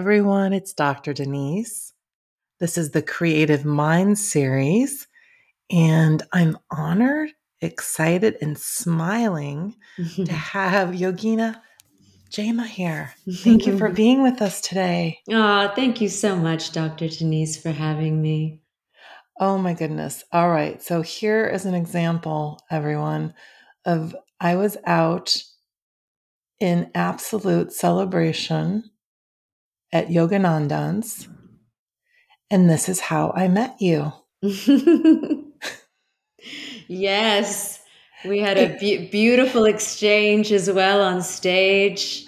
Everyone. It's Dr. Denise. This is the Creative Minds series, and I'm honored, excited, and smiling to have Yogini Jaima here. Thank you for being with us today. Oh, thank you so much, Dr. Denise, for having me. Oh, my goodness. All right. So, here is an example, everyone, of I was out in absolute celebration at Yoganandance. And this is how I met you. yes, we had a be- beautiful exchange as well on stage,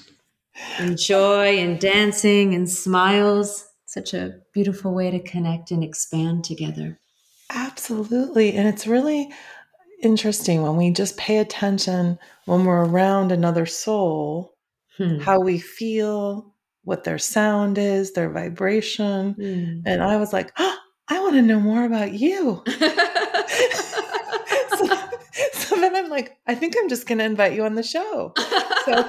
and joy and dancing and smiles. Such a beautiful way to connect and expand together. Absolutely. And it's really interesting when we just pay attention when we're around another soul, hmm. how we feel, what their sound is, their vibration. Hmm. And I was like, oh, I want to know more about you. so, so, then I'm like, I think I'm just going to invite you on the show. So,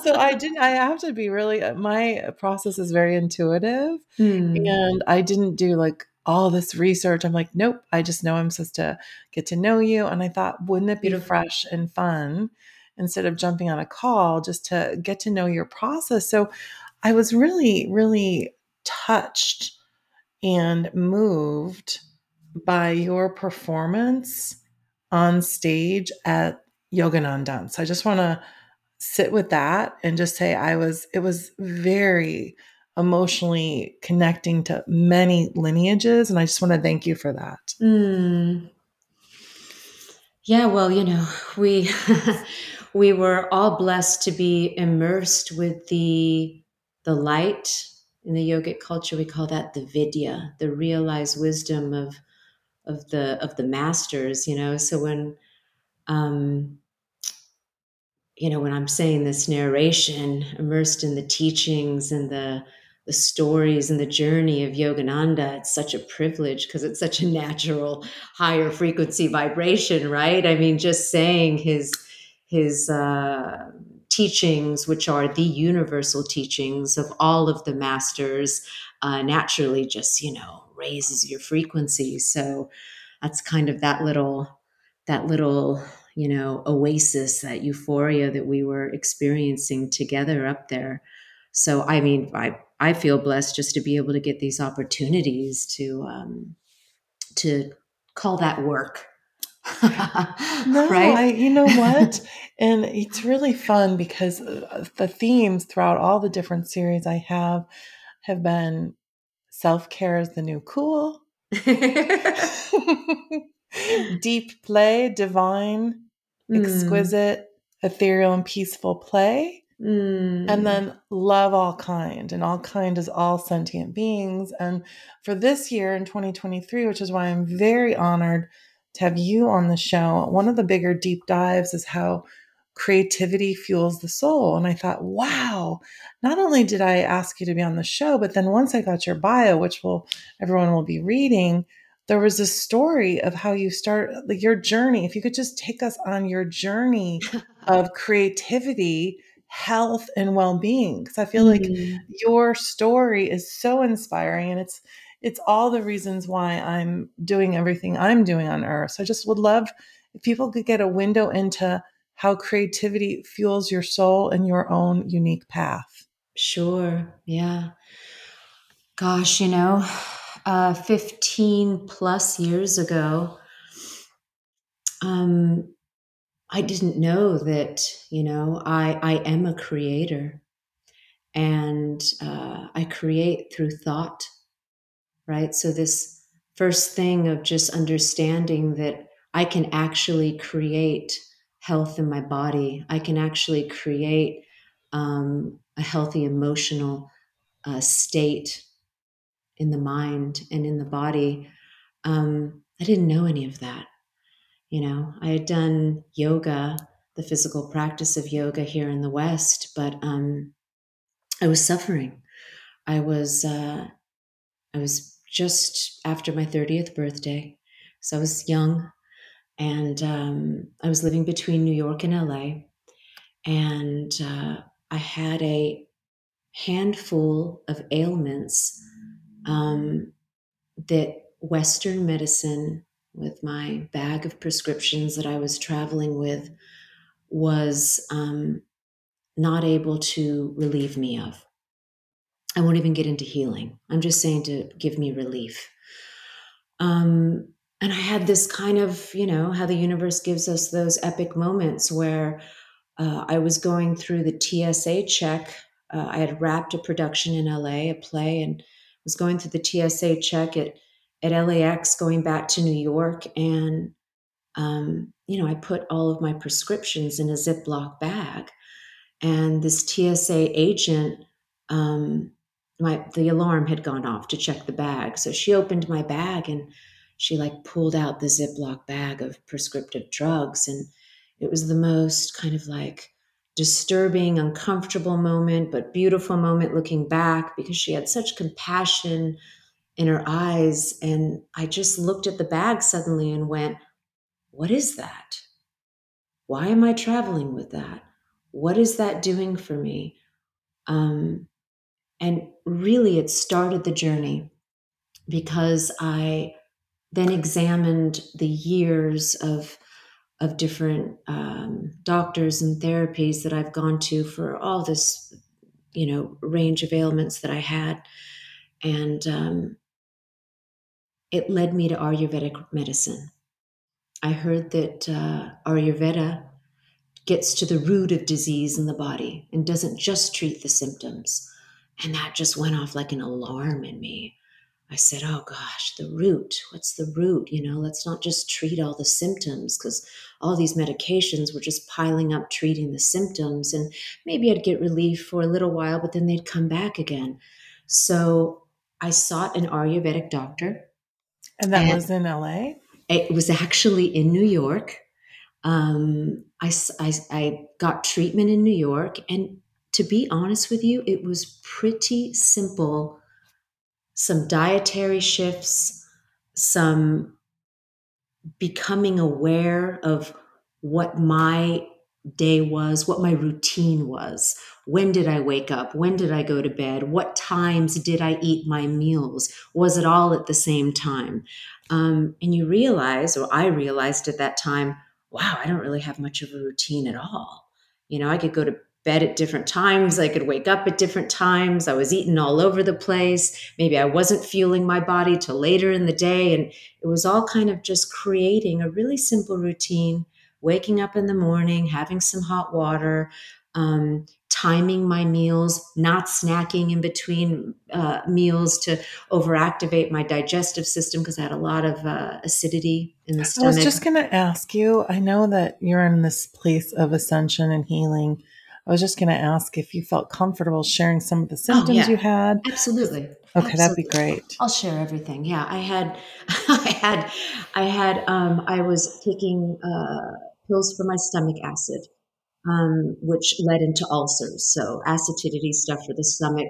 so I didn't, I have to be really, my process is very intuitive. Hmm. And I didn't do like all this research. I'm like, nope, I just know I'm supposed to get to know you. And I thought, wouldn't it be Beautiful. fresh and fun instead of jumping on a call just to get to know your process? So I was really, really touched and moved by your performance on stage at Yoganandance. So I just want to sit with that and just say I was it was very emotionally connecting to many lineages. And I just want to thank you for that. Mm. Yeah, well, you know, we we were all blessed to be immersed with the the light in the yogic culture. We call that the vidya, the realized wisdom of of the of the masters. You know, so when um, you know when I'm saying this narration, immersed in the teachings and the the stories and the journey of Yogananda, it's such a privilege because it's such a natural, higher frequency vibration, right? I mean, just saying his his uh, teachings, which are the universal teachings of all of the masters, uh, naturally just you know raises your frequency. So that's kind of that little that little you know oasis, that euphoria that we were experiencing together up there. So I mean, I I feel blessed just to be able to get these opportunities to um, to call that work. no, right? I, you know what? and it's really fun because uh, the themes throughout all the different series I have have been self care is the new cool, deep play, divine, mm. exquisite, ethereal, and peaceful play. Mm. And then love all kind, and all kind is all sentient beings. And for this year in 2023, which is why I'm very honored to have you on the show, one of the bigger deep dives is how creativity fuels the soul. And I thought, wow, not only did I ask you to be on the show, but then once I got your bio, which will everyone will be reading, there was a story of how you start like your journey. If you could just take us on your journey of creativity health and well-being because i feel mm. like your story is so inspiring and it's it's all the reasons why i'm doing everything i'm doing on earth. So i just would love if people could get a window into how creativity fuels your soul and your own unique path. Sure. Yeah. Gosh you know uh 15 plus years ago um I didn't know that, you know, I, I am a creator. And uh, I create through thought, right? So, this first thing of just understanding that I can actually create health in my body, I can actually create um, a healthy emotional uh, state in the mind and in the body. Um, I didn't know any of that. You know, I had done yoga, the physical practice of yoga here in the West, but um, I was suffering. I was uh, I was just after my thirtieth birthday, so I was young, and um, I was living between New York and LA, and uh, I had a handful of ailments um, that Western medicine, with my bag of prescriptions that I was traveling with, was um, not able to relieve me of. I won't even get into healing. I'm just saying to give me relief. Um, and I had this kind of, you know, how the universe gives us those epic moments where uh, I was going through the TSA check. Uh, I had wrapped a production in LA, a play, and was going through the TSA check at, at LAX, going back to New York. And, um, you know, I put all of my prescriptions in a Ziploc bag. And this TSA agent, um, my the alarm had gone off to check the bag. So she opened my bag and she like pulled out the Ziploc bag of prescriptive drugs. And it was the most kind of like disturbing, uncomfortable moment, but beautiful moment looking back because she had such compassion in her eyes. And I just looked at the bag suddenly and went, What is that? Why am I traveling with that? What is that doing for me? Um, and really, it started the journey because I then examined the years of of different um, doctors and therapies that I've gone to for all this, you know, range of ailments that I had, and um, it led me to Ayurvedic medicine. I heard that uh, Ayurveda gets to the root of disease in the body and doesn't just treat the symptoms. And that just went off like an alarm in me. I said, Oh gosh, the root. What's the root? You know, let's not just treat all the symptoms because all these medications were just piling up treating the symptoms. And maybe I'd get relief for a little while, but then they'd come back again. So I sought an Ayurvedic doctor. And that and was in LA? It was actually in New York. Um, I, I, I got treatment in New York. And to be honest with you, it was pretty simple some dietary shifts, some becoming aware of what my day was, what my routine was. When did I wake up? When did I go to bed? What times did I eat my meals? Was it all at the same time? Um, and you realize, or I realized at that time, wow, I don't really have much of a routine at all. You know, I could go to bed at different times. I could wake up at different times. I was eating all over the place. Maybe I wasn't fueling my body till later in the day. And it was all kind of just creating a really simple routine waking up in the morning, having some hot water, um, timing my meals, not snacking in between uh, meals to overactivate my digestive system because I had a lot of uh, acidity in the stomach. I was just going to ask you I know that you're in this place of ascension and healing I was just going to ask if you felt comfortable sharing some of the symptoms oh, yeah. you had. Absolutely. Okay, Absolutely. that'd be great. I'll share everything. Yeah, I had, I had, I had, um, I was taking uh, pills for my stomach acid, um, which led into ulcers. So acidity stuff for the stomach.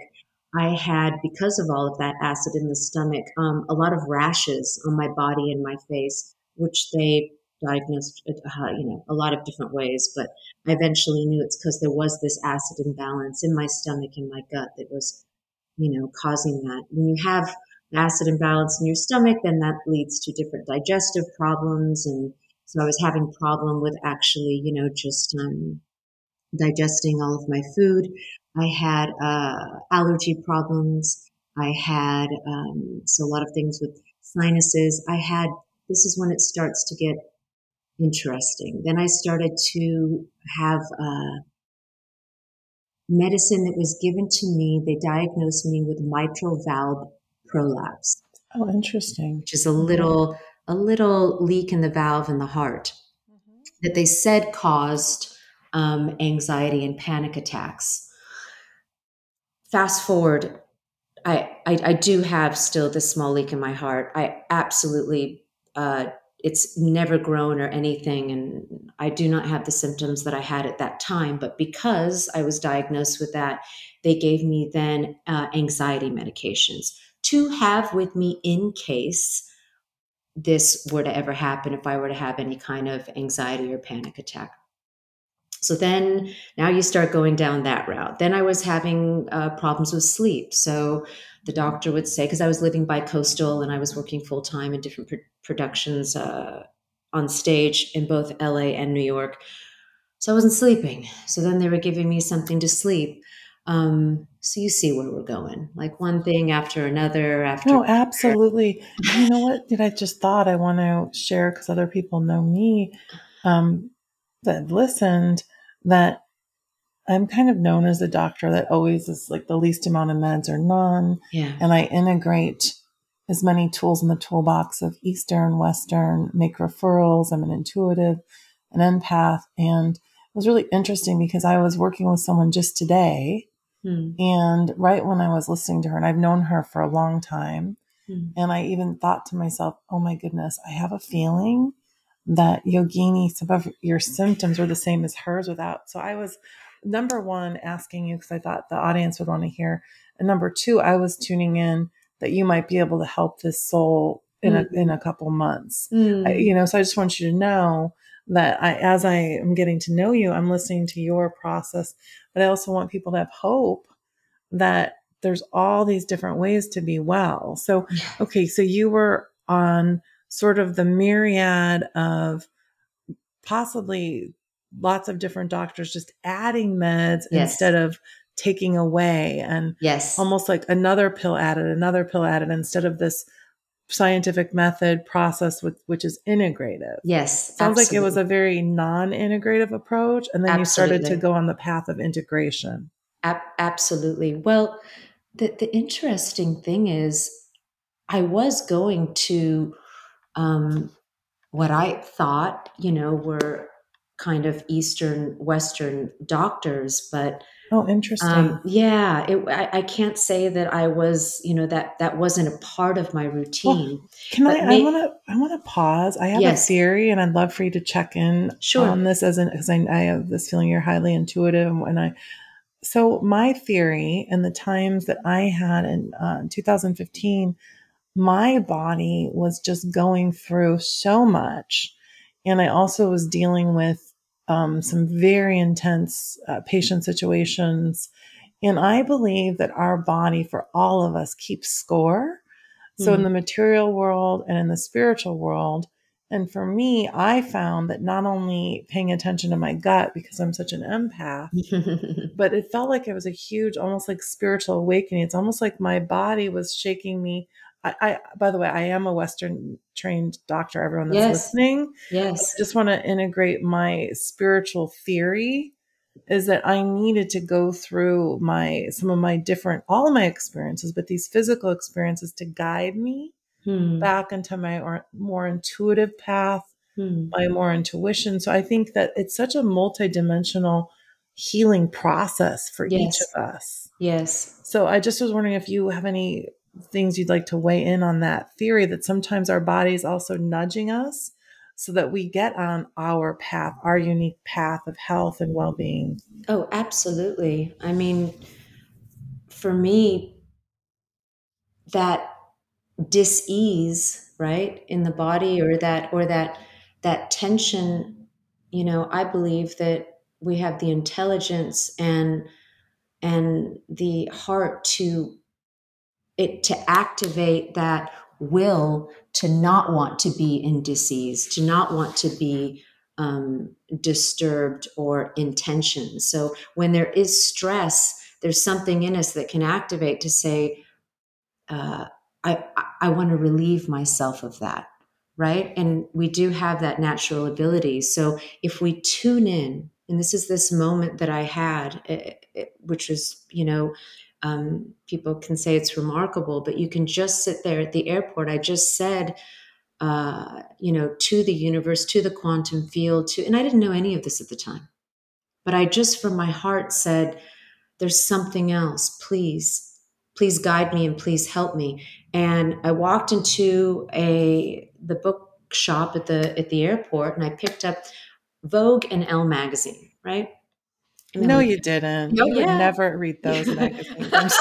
I had, because of all of that acid in the stomach, um, a lot of rashes on my body and my face, which they diagnosed, uh, you know, a lot of different ways, but I eventually knew it's because there was this acid imbalance in my stomach and my gut that was, you know, causing that. When you have acid imbalance in your stomach, then that leads to different digestive problems. And so I was having problem with actually, you know, just um, digesting all of my food. I had uh, allergy problems. I had um, so a lot of things with sinuses. I had this is when it starts to get interesting. Then I started to have uh, medicine that was given to me. They diagnosed me with mitral valve prolapse. Oh, interesting. Which is a little a little leak in the valve in the heart mm-hmm. that they said caused um, anxiety and panic attacks. Fast forward, I, I, I do have still this small leak in my heart. I absolutely uh, it's never grown or anything and i do not have the symptoms that i had at that time but because i was diagnosed with that they gave me then uh, anxiety medications to have with me in case this were to ever happen if i were to have any kind of anxiety or panic attack So then now you start going down that route. Then I was having uh, problems with sleep. So the doctor would say, because I was living by coastal and I was working full time in different pr- productions uh, on stage in both LA and New York. So I wasn't sleeping. So then they were giving me something to sleep. Um, so you see where we're going, like one thing after another after. No, absolutely. you know what? Did I just thought I want to share because other people know me um, that listened that I'm kind of known as the doctor that always is like the least amount of meds or none. Yeah. And I integrate as many tools in the toolbox of Eastern, Western, make referrals. I'm an intuitive, an empath. And it was really interesting because I was working with someone just today. Hmm. And right when I was listening to her, and I've known her for a long time, hmm. and I even thought to myself, oh my goodness, I have a feeling that Yogini, some of your symptoms were the same as hers without. So I was number one asking you because I thought the audience would want to hear. And number two, I was tuning in that you might be able to help this soul in mm. a in a couple months. Mm. I, you know, so I just want you to know that I, as I am getting to know you, I'm listening to your process, but I also want people to have hope that there's all these different ways to be well. So, okay, so you were on sort of the myriad of possibly lots of different doctors just adding meds yes. instead of taking away and yes almost like another pill added another pill added instead of this scientific method process with, which is integrative yes sounds absolutely. like it was a very non-integrative approach and then absolutely. you started to go on the path of integration a- absolutely well the, the interesting thing is i was going to um, what i thought you know were kind of Eastern Western doctors, but oh, interesting. Um, yeah, it, I, I, can't say that I was, you know, that that wasn't a part of my routine. Well, can I? May- I want to. I want to pause. I have yes. a theory, and I'd love for you to check in sure. on this as an because I, I have this feeling you're highly intuitive, and I. So my theory, and the times that I had in uh, 2015, my body was just going through so much. And I also was dealing with um, some very intense uh, patient situations. And I believe that our body, for all of us, keeps score. So, mm. in hmm. the material world and in the spiritual world, and for me, I found that not only paying attention to my gut because I'm such an empath, but it felt like it was a huge, almost like spiritual awakening. It's almost like my body was shaking me I, I, by the way, I am a Western trained doctor. Everyone that's yes. listening, yes, I just want to integrate my spiritual theory. Is that I needed to go through my some of my different all of my experiences, but these physical experiences to guide me hmm. back into my or, more intuitive path, hmm. my more intuition. So I think that it's such a multidimensional healing process for yes. each of us. Yes. So I just was wondering if you have any things you'd like to weigh in on that theory that sometimes our body is also nudging us so that we get on our path, our unique path of health and well being. Oh, absolutely. I mean, for me, that dis-ease right in the body or that or that that tension you know i believe that we have the intelligence and and the heart to it to activate that will to not want to be in disease, to not want to be um, disturbed or in tension. So when there is stress, there's something in us that can activate to say, uh, I, I want to relieve myself of that, right? And we do have that natural ability. So if we tune in, and this is this moment that I had, it, it, which was, you know, um, people can say it's remarkable, but you can just sit there at the airport. I just said, uh, you know, to the universe, to the quantum field, to, and I didn't know any of this at the time, but I just from my heart said, there's something else. Please, please guide me and please help me. And I walked into a, the book shop at the, at the airport and I picked up Vogue and Elle magazine, right? No, you didn't. No, you yeah. would never read those magazines.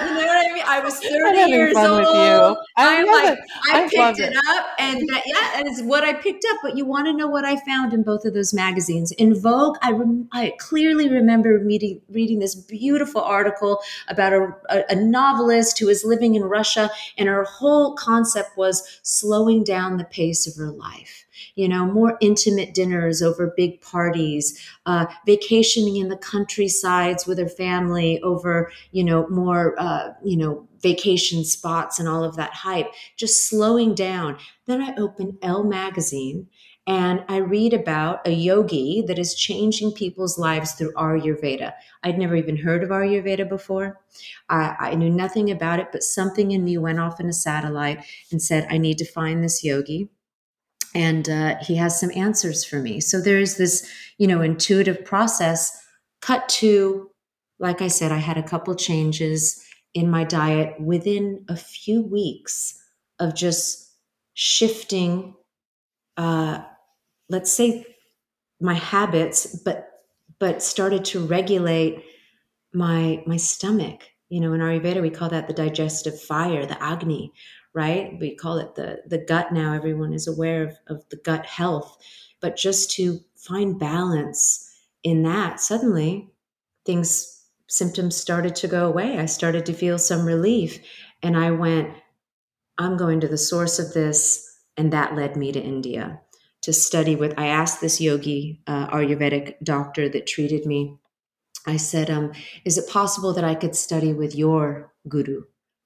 You know what I mean? I was 30 years old. I am like, it. I, I picked it, it, up and that, yeah, that is what I picked up. But you want to know what I found in both of those magazines. In Vogue, I, rem- I clearly remember meeting, reading this beautiful article about a, a, a novelist who was living in Russia, and her whole concept was slowing down the pace of her life you know, more intimate dinners over big parties, uh, vacationing in the countrysides with her family over, you know, more, uh, you know, vacation spots and all of that hype, just slowing down. Then I open Elle magazine and I read about a yogi that is changing people's lives through Ayurveda. I'd never even heard of Ayurveda before. I, I, knew nothing about it, but something in me went off in a satellite and said, I need to find this yogi and uh, he has some answers for me so there's this you know intuitive process cut to like i said i had a couple changes in my diet within a few weeks of just shifting uh, let's say my habits but but started to regulate my my stomach you know in ayurveda we call that the digestive fire the agni right? We call it the the gut now. Everyone is aware of, of the gut health. But just to find balance in that, suddenly things symptoms started to go away. I started to feel some relief. And I went, I'm going to the source of this. And that led me to India to study with. I asked this yogi, uh, Ayurvedic doctor that treated me, I said, um, Is it possible that I could study with your guru,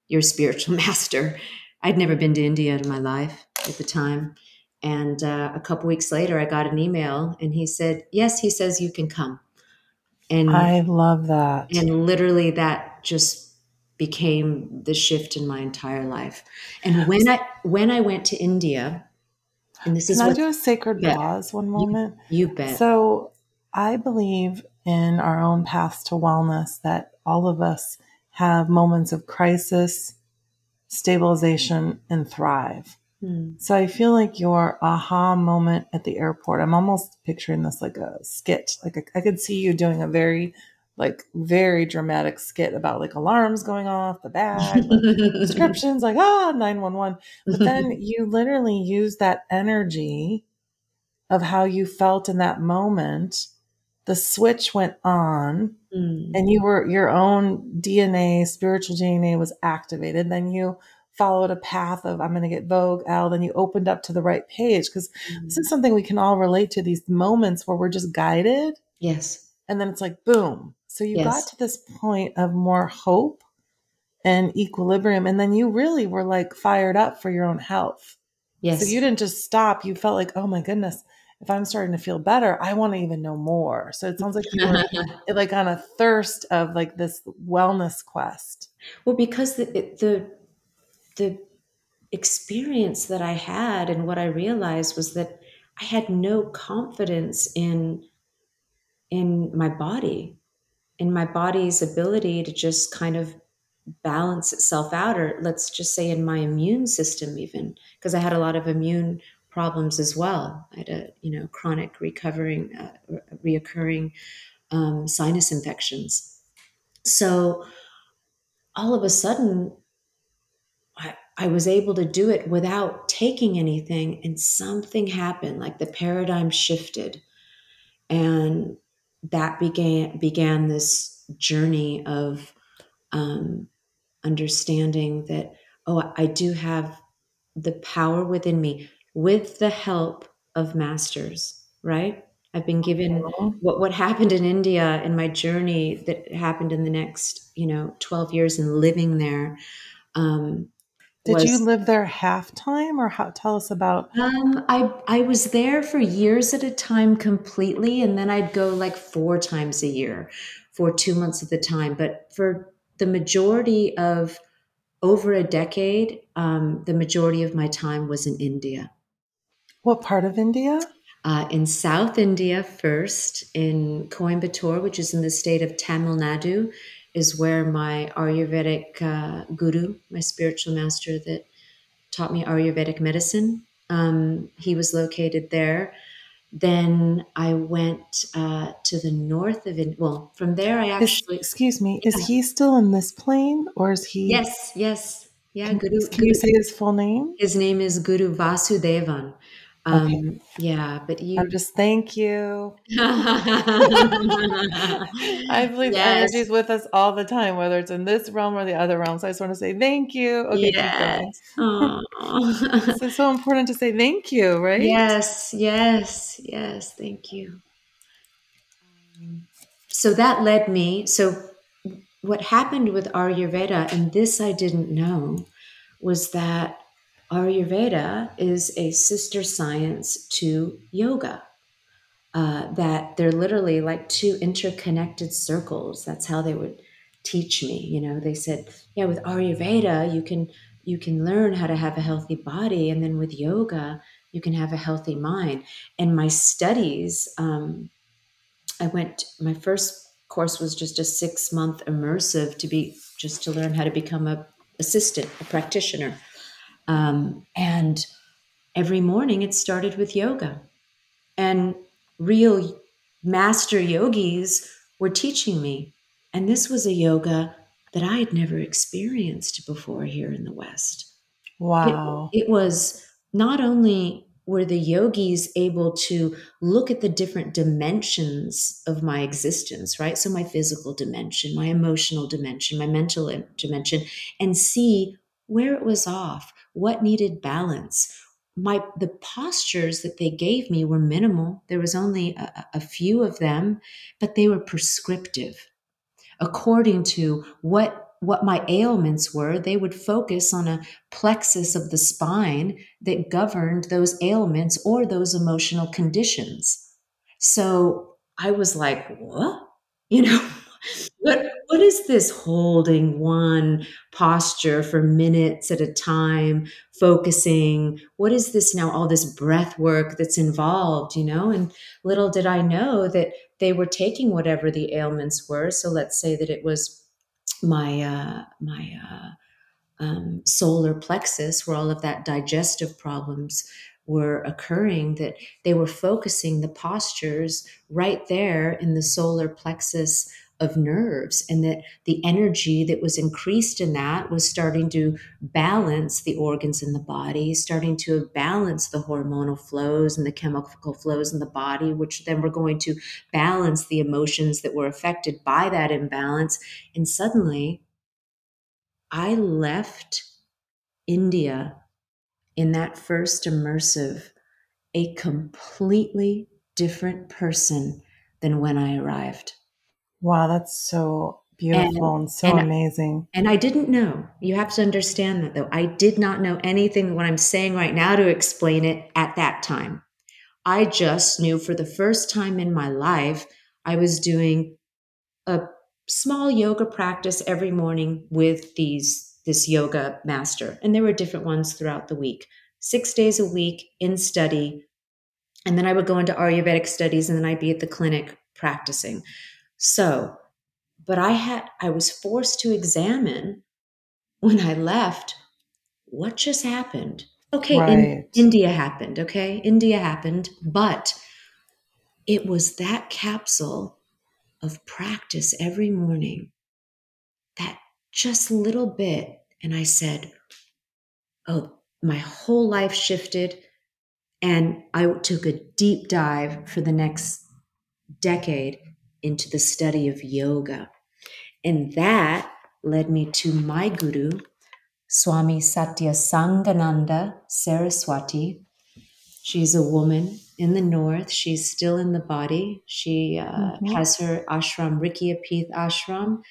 your spiritual master? I'd never been to India in my life at the time. And uh, a couple weeks later, I got an email and he said, Yes, he says you can come. And I love that. And literally, that just became the shift in my entire life. And when I when I went to India, and this Can is I do a sacred pause one moment? You, you bet. So I believe in our own paths to wellness that all of us have moments of crisis stabilization, and thrive. Mm. So I feel like your aha moment at the airport, I'm almost picturing this like a skit. Like a, I could see you doing a very, like, very dramatic skit about like alarms going off, the bag, descriptions, like, ah, 911. But then you literally use that energy of how you felt in that moment. The switch went on mm. and you were your own DNA, spiritual DNA was activated. Then you followed a path of I'm going to get Vogue Elle. Then you opened up to the right page because mm. this is something we can all relate to. These moments where we're just guided. Yes. And then it's like boom. So you yes. got to this point of more hope and equilibrium, and then you really were like fired up for your own health. Yes. So you didn't just stop. You felt like, oh my goodness, if I'm starting to feel better, I want to even know more. So it sounds like you were like on a thirst of like this wellness quest. Well, because the the the experience that I had and what I realized was that I had no confidence in in my body, in my body's ability to just kind of balance itself out or let's just say in my immune system even because I had a lot of immune problems as well. I had a you know chronic recovering, uh, reoccurring um, sinus infections. So all of a sudden, I, was able to do it without taking anything, and something happened. Like the paradigm shifted, and that began began this journey of um, understanding that oh, I do have the power within me with the help of masters, right? I've been given what what happened in India in my journey that happened in the next, you know, 12 years and living there. Um, Did was, you live there half time or how, tell us about? Um, I, I was there for years at a time completely. And then I'd go like four times a year for two months at the time. But for the majority of over a decade, um, the majority of my time was in India. What part of India? Uh, in South India, first in Coimbatore, which is in the state of Tamil Nadu, is where my Ayurvedic uh, guru, my spiritual master that taught me Ayurvedic medicine, um, he was located there. then I went uh, to the north of India. Well, from there, I actually. Is, excuse me, yeah. is he still in this plane or is he? Yes, yes. Yeah, can, Guru. Can you say his full name? His name is Guru Vasudevan. Um, okay. Yeah, but you. I'm just thank you. I believe yes. energy is with us all the time, whether it's in this realm or the other realm. So I just want to say thank you. Okay, yes. it's so important to say thank you, right? Yes, yes, yes. Thank you. So that led me. So what happened with Ayurveda, and this I didn't know, was that Ayurveda is a sister science to yoga. Uh, that they're literally like two interconnected circles. That's how they would teach me. You know, they said, yeah, with Ayurveda, you can you can learn how to have a healthy body, and then with yoga, you can have a healthy mind. And my studies, um, I went. My first course was just a six month immersive to be just to learn how to become a assistant, a practitioner. Um, and every morning it started with yoga. And real master yogis were teaching me. And this was a yoga that I had never experienced before here in the West. Wow. It, it was not only were the yogis able to look at the different dimensions of my existence, right? So, my physical dimension, my emotional dimension, my mental dimension, and see where it was off, what needed balance. My the postures that they gave me were minimal. There was only a, a few of them, but they were prescriptive according to what what my ailments were, they would focus on a plexus of the spine that governed those ailments or those emotional conditions. So I was like, what? You know, what what is this holding one posture for minutes at a time, focusing? What is this now? All this breath work that's involved, you know? And little did I know that they were taking whatever the ailments were. So let's say that it was my uh, my uh, um, solar plexus, where all of that digestive problems were occurring, that they were focusing the postures right there in the solar plexus of nerves and that the energy that was increased in that was starting to balance the organs in the body starting to balance the hormonal flows and the chemical flows in the body which then were going to balance the emotions that were affected by that imbalance. And suddenly i left india in that first immersive a completely different person than when i arrived Wow, that's so beautiful and, and so and, amazing. And I didn't know. You have to understand that though. I did not know anything what I'm saying right now to explain it at that time. I just knew for the first time in my life, I was doing a small yoga practice every morning with these this yoga master. And there were different ones throughout the week. 6 days a week in study. And then I would go into Ayurvedic studies and then I'd be at the clinic practicing. So, but I had, I was forced to examine when I left what just happened. Okay, right. in, India happened. Okay, India happened, but it was that capsule of practice every morning, that just little bit. And I said, Oh, my whole life shifted. And I took a deep dive for the next decade into the study of yoga. And that led me to my guru, Swami Satyasangananda Saraswati. She's a woman in the north. She's still in the body. She uh, mm-hmm. has her ashram, Rikhiapeeth ashram.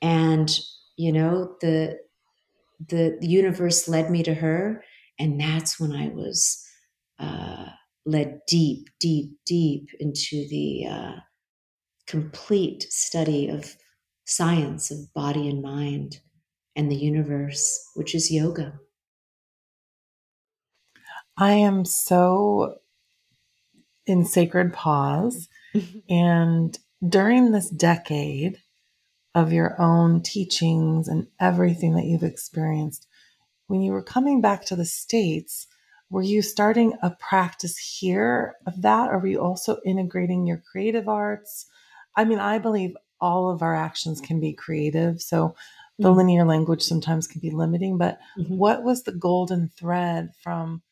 And, you know, the, the, the universe led me to her. And that's when I was uh, led deep, deep, deep into the uh, complete study of science of body and mind and the universe, which is yoga. I am so in sacred pause. and during this decade of your own teachings and everything that you've experienced, when you were coming back to the States, were you starting a practice here of that? Or were you also integrating your creative arts? I mean, I believe all of our actions can be creative. So the mm-hmm. linear language sometimes can be limiting, but mm-hmm. what was the golden thread from?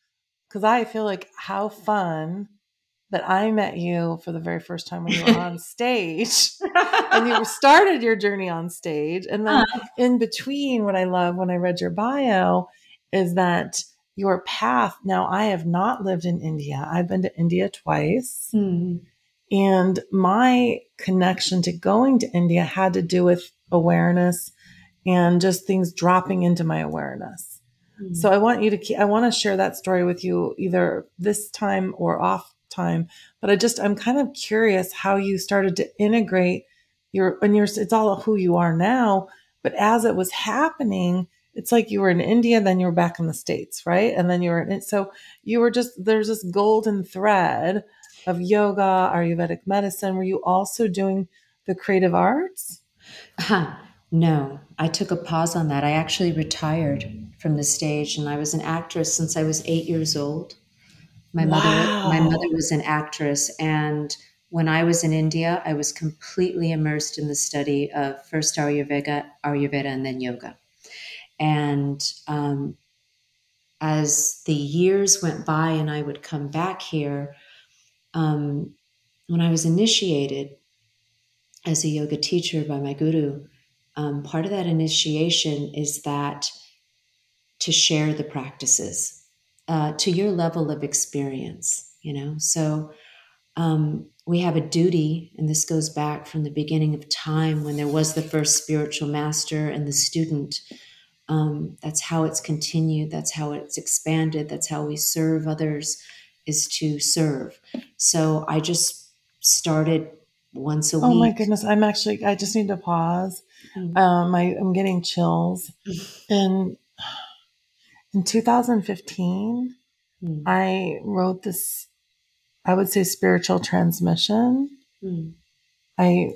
Because I feel like how fun that I met you for the very first time when you were on stage and you started your journey on stage. And then uh-huh. in between, what I love when I read your bio is that your path. Now, I have not lived in India, I've been to India twice. Mm. And my connection to going to India had to do with awareness and just things dropping into my awareness. Mm. So I want you to keep, I want to share that story with you either this time or off time. But I just, I'm kind of curious how you started to integrate your, and your, it's all who you are now. But as it was happening, it's like you were in India, then you were back in the States, right? And then you were in it. So you were just, there's this golden thread of yoga, Ayurvedic medicine. Were you also doing the creative arts? Uh-huh. No, I took a pause on that. I actually retired from the stage and I was an actress since I was eight years old. My wow. mother my mother was an actress and when I was in India, I was completely immersed in the study of first Ayurveda, Ayurveda, and then yoga. And um, as the years went by, and I would come back here, um, when I was initiated as a yoga teacher by my guru, um, part of that initiation is that to share the practices uh, to your level of experience, you know. So um, we have a duty, and this goes back from the beginning of time when there was the first spiritual master and the student. Um, that's how it's continued. That's how it's expanded. That's how we serve others is to serve. So I just started once a oh week. Oh my goodness. I'm actually, I just need to pause. Mm-hmm. Um, I, I'm getting chills. and in 2015, mm-hmm. I wrote this, I would say, spiritual transmission. Mm-hmm. I,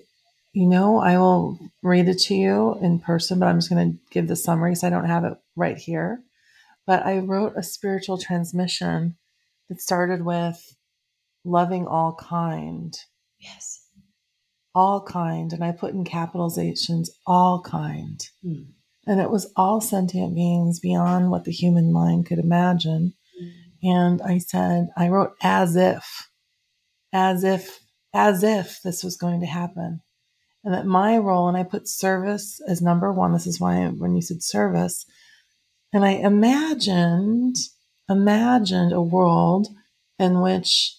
you know, I will read it to you in person, but I'm just going to give the summary because I don't have it right here. But I wrote a spiritual transmission that started with loving all kind. Yes. All kind. And I put in capitalizations, all kind. Mm. And it was all sentient beings beyond what the human mind could imagine. Mm. And I said, I wrote as if, as if, as if this was going to happen. And that my role, and I put service as number one. This is why when you said service, and I imagined imagined a world in which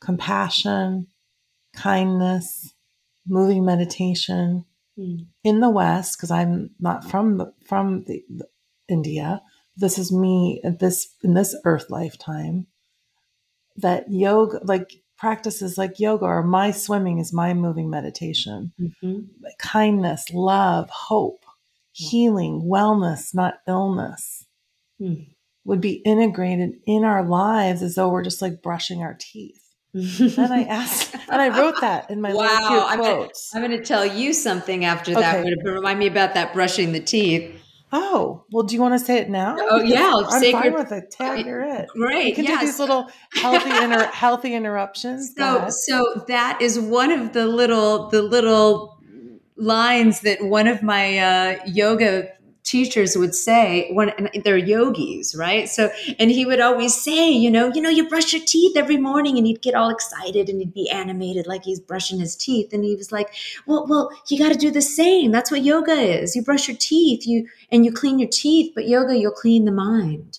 compassion, kindness, moving meditation mm. in the West, because I'm not from the, from the, the India. This is me at this in this earth lifetime. That yoga, like practices like yoga or my swimming is my moving meditation. Mm-hmm. Kindness, love, hope, healing, wellness, not illness. Mm would be integrated in our lives as though we're just like brushing our teeth. and I asked, and I wrote that in my wow, I'm quotes. Gonna, I'm going to tell you something after that, but remind me about that brushing the teeth. Oh well, do you want to say it now? Oh because yeah, I'm fine with it. Tag, you're it. Great. You can yes. do these little healthy inter- healthy interruptions. So so that is one of the little the little lines that one of my uh, yoga teachers would say when they're yogis right so and he would always say you know you know you brush your teeth every morning and he'd get all excited and he'd be animated like he's brushing his teeth and he was like well well you got to do the same that's what yoga is you brush your teeth you and you clean your teeth but yoga you'll clean the mind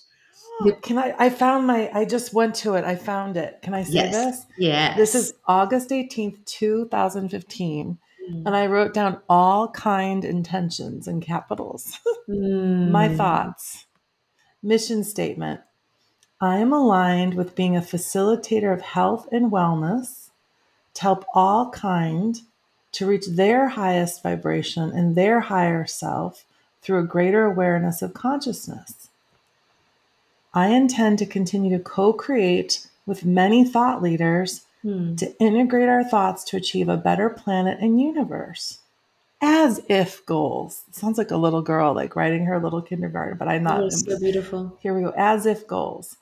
oh, can I? I found my. I just went to it. I found it. Can I say yes. this? Yeah. This is August eighteenth, two thousand fifteen. Mm. And I wrote down all kind intentions in capitals. mm. My thoughts. Mission statement I am aligned with being a facilitator of health and wellness to help all kind to reach their highest vibration and their higher self through a greater awareness of consciousness. I intend to continue to co create with many thought leaders Hmm. to integrate our thoughts to achieve a better planet and universe. as if goals. It sounds like a little girl, like writing her little kindergarten, but I'm not. Oh, so beautiful. Here we go. As if goals.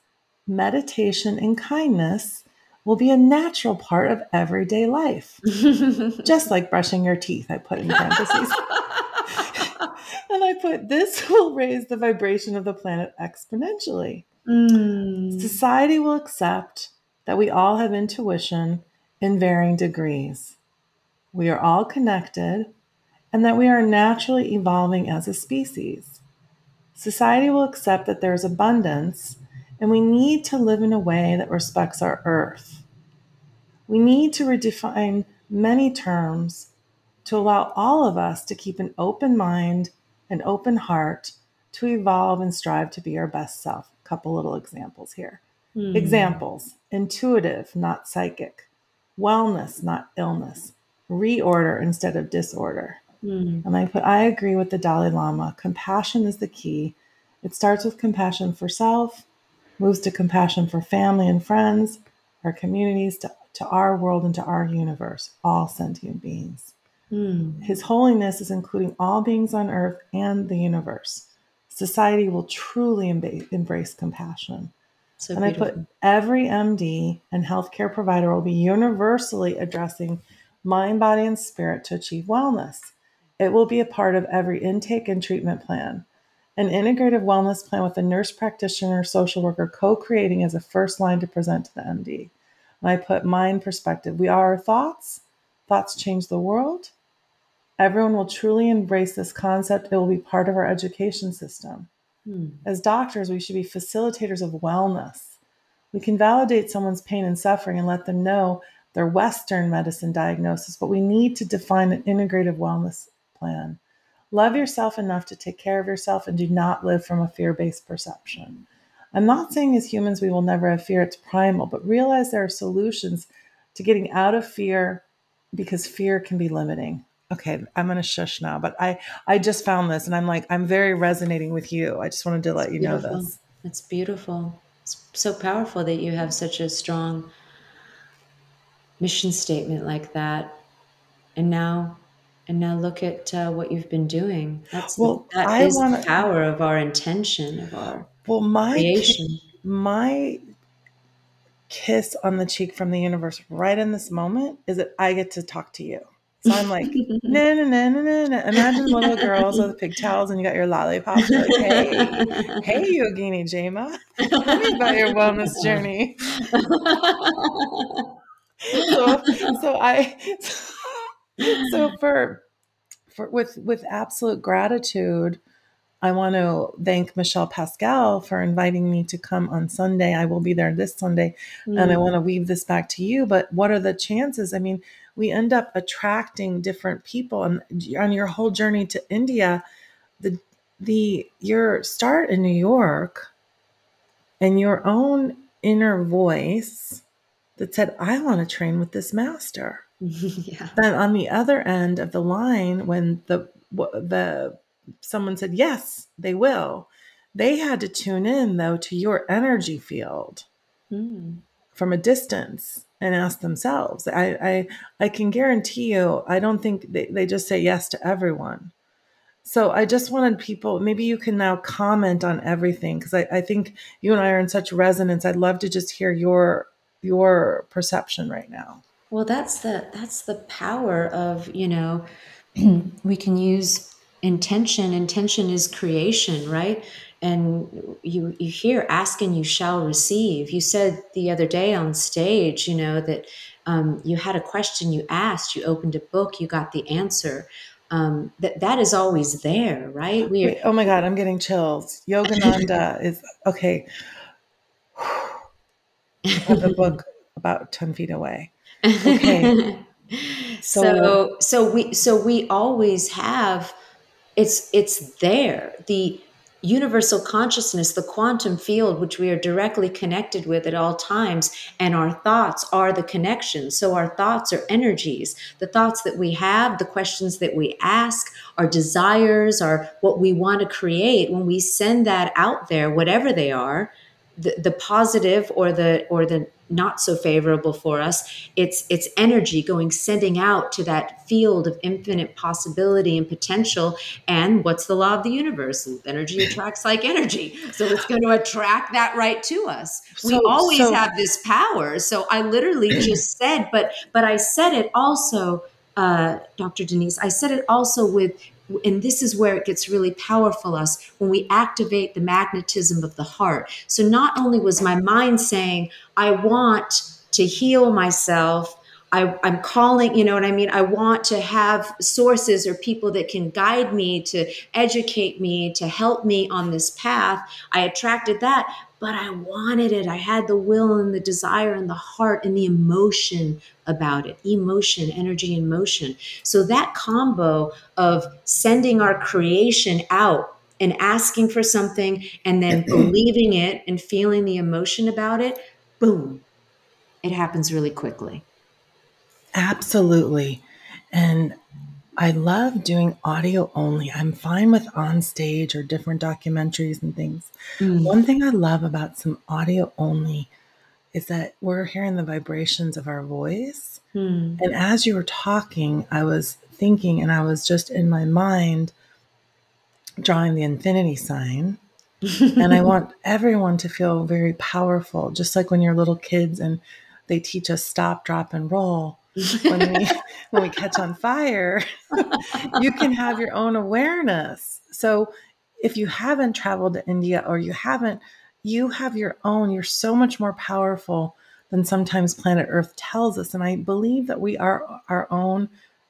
Meditation and kindness will be a natural part of everyday life. Just like brushing your teeth, I put in parentheses. and I put, this will raise the vibration of the planet exponentially. Mm. Society will accept that we all have intuition in varying degrees. We are all connected and that we are naturally evolving as a species. Society will accept that there is abundance and we need to live in a way that respects our earth. We need to redefine many terms to allow all of us to keep an open mind, an open heart, to evolve and strive to be our best self. A couple little examples here. Hmm. Examples intuitive, not psychic, wellness, not illness, reorder instead of disorder. Hmm. And I put, I agree with the Dalai Lama. Compassion is the key. It starts with compassion for self, moves to compassion for family and friends, our communities, to, to our world, and to our universe, all sentient beings. Hmm. His holiness is including all beings on earth and the universe. Society will truly embrace, embrace compassion. So and beautiful. I put every MD and healthcare provider will be universally addressing mind, body, and spirit to achieve wellness. It will be a part of every intake and treatment plan. An integrative wellness plan with a nurse practitioner, social worker co creating as a first line to present to the MD. And I put mind perspective. We are our thoughts, thoughts change the world. Everyone will truly embrace this concept. It will be part of our education system. Hmm. As doctors, we should be facilitators of wellness. We can validate someone's pain and suffering and let them know their Western medicine diagnosis, but we need to define an integrative wellness plan. Love yourself enough to take care of yourself and do not live from a fear based perception. I'm not saying as humans we will never have fear, it's primal, but realize there are solutions to getting out of fear because fear can be limiting. Okay, I'm going to shush now, but I I just found this and I'm like I'm very resonating with you. I just wanted to let you know this. It's beautiful. It's so powerful that you have such a strong mission statement like that. And now and now look at uh, what you've been doing. That's well, the, that I is wanna, the power of our intention of our well, my creation. my kiss on the cheek from the universe right in this moment is that I get to talk to you. So I'm like, no, no, no, no, no, no. Imagine little girls with pigtails and you got your lollipops. Like, hey, hey, Yogini Jaima, tell me about your wellness journey. so, so I. So, so for for with with absolute gratitude I want to thank Michel Pascal for inviting me to come on Sunday. I will be there this Sunday mm. and I mm. want to weave this back to you. But what are the chances? I mean, we end up attracting different people and on your whole journey to India, the the your start in New York and your own inner voice that said, I want to train with this master. yeah. Then on the other end of the line, when the the someone said yes, they will, they had to tune in though to your energy field mm. from a distance and ask themselves. I, I I can guarantee you, I don't think they, they just say yes to everyone. So I just wanted people, maybe you can now comment on everything because I, I think you and I are in such resonance. I'd love to just hear your your perception right now. Well, that's the that's the power of, you know, we can use intention. Intention is creation, right? And you you hear ask and you shall receive. You said the other day on stage, you know, that um, you had a question you asked, you opened a book, you got the answer. Um, that that is always there, right? We Wait, oh my God, I'm getting chills. Yogananda is okay. the book about 10 feet away. Okay. so, so so we so we always have it's it's there. The universal consciousness, the quantum field, which we are directly connected with at all times, and our thoughts are the connection. So, our thoughts are energies. The thoughts that we have, the questions that we ask, our desires, are what we want to create. When we send that out there, whatever they are, the, the positive or the or the not so favorable for us it's it's energy going sending out to that field of infinite possibility and potential and what's the law of the universe? Energy attracts like energy. So it's going to attract that right to us. So, we always so, have this power. So i literally just said but but i said it also uh, dr denise i said it also with and this is where it gets really powerful us when we activate the magnetism of the heart so not only was my mind saying i want to heal myself I, am calling, you know what I mean? I want to have sources or people that can guide me, to educate me, to help me on this path. I attracted that, but I wanted it. I had the will and the desire and the heart and the emotion about it emotion, energy, and motion. So that combo of sending our creation out and asking for something and then believing it and feeling the emotion about it, boom, it happens really quickly. Absolutely. And I love doing audio only. I'm fine with on stage or different documentaries and things. Mm. One thing I love about some audio only is that we're hearing the vibrations of our voice. Mm. And as you were talking, I was thinking and I was just in my mind drawing the infinity sign. and I want everyone to feel very powerful, just like when you're little kids and they teach us stop, drop, and roll when we when we catch on fire you can have your own awareness so if you haven't traveled to india or you haven't you have your own you're so much more powerful than sometimes planet earth tells us and i believe that we are our own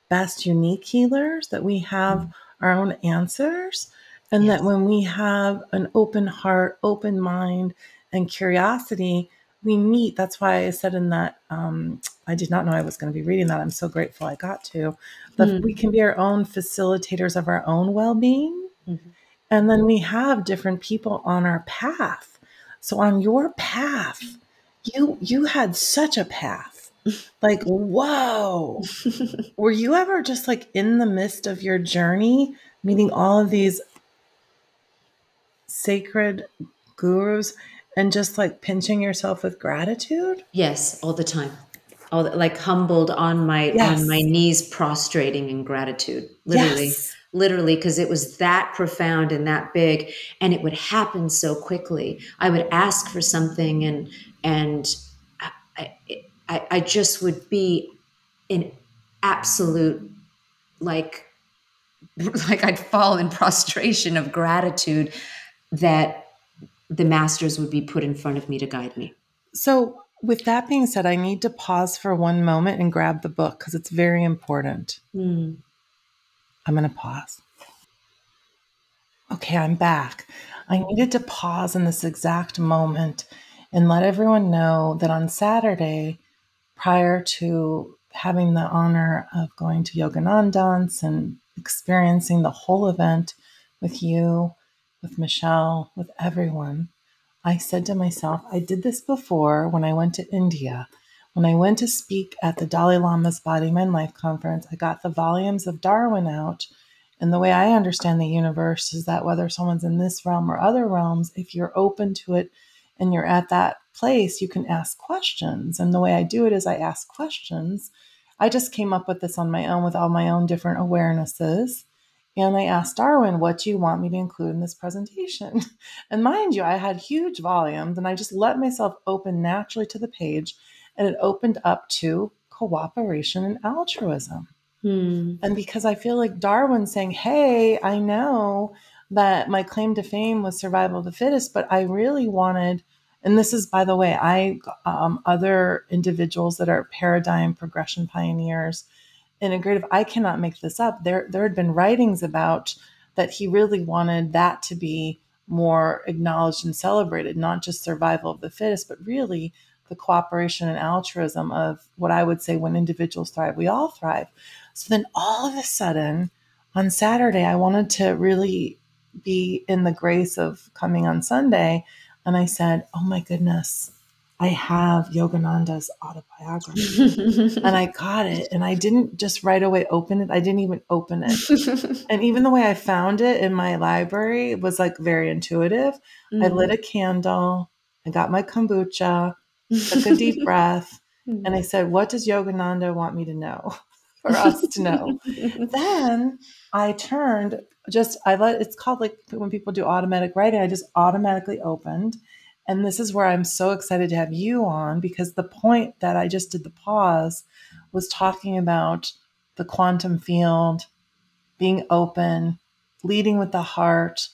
best unique healers that we have mm. our own answers and yes. that when we have an open heart open mind and curiosity we meet. That's why I said in that, um, I did not know I was going to be reading that. I'm so grateful I got to. But mm-hmm. we can be our own facilitators of our own well being. Mm-hmm. And then we have different people on our path. So on your path, you you had such a path. Like, whoa. Were you ever just like in the midst of your journey, meeting all of these sacred gurus and just like pinching yourself with gratitude? Yes, all the time. All the, like humbled on my yes. on my knees prostrating in gratitude. Literally. Yes. Literally because it was that profound and that big and it would happen so quickly. I would ask for something and and I, I, I just would be in absolute like like I'd fall in prostration of gratitude that the masters would be put in front of me to guide me. So, with that being said, I need to pause for one moment and grab the book because it's very important. Mm. I'm going to pause. Okay, I'm back. I needed to pause in this exact moment and let everyone know that on Saturday, prior to having the honor of going to Yoganandance and experiencing the whole event with you, with Michel, with everyone, I said to myself, I did this before when I went to India. When I went to speak at the Dalai Lama's Body Mind Life Conference, I got the volumes of Darwin out. And the way I understand the universe is that whether someone's in this realm or other realms, if you're open to it and you're at that place, you can ask questions. And the way I do it is I ask questions. I just came up with this on my own with all my own different awarenesses. And I asked Darwin, what do you want me to include in this presentation? And mind you, I had huge volumes and I just let myself open naturally to the page and it opened up to cooperation and altruism. Hmm. And because I feel like Darwin saying, hey, I know that my claim to fame was survival of the fittest, but I really wanted, and this is, by the way, I, um, other individuals that are paradigm progression pioneers, integrative. I cannot make this up. There, there had been writings about that he really wanted that to be more acknowledged and celebrated, not just survival of the fittest, but really the cooperation and altruism of what I would say when individuals thrive, we all thrive. So then all of a sudden on Saturday, I wanted to really be in the grace of coming on Sunday. And I said, Oh my goodness, I have Yogananda's autobiography and I got it and I didn't just right away open it. I didn't even open it. and even the way I found it in my library was like very intuitive. Mm-hmm. I lit a candle. I got my kombucha, took a deep breath, and I said, What does Yogananda want me to know? For us to know. then I turned just, I let it's called like when people do automatic writing, I just automatically opened. And this is where I'm so excited to have you on because the point that I just did the pause was talking about the quantum field, being open, leading with the heart.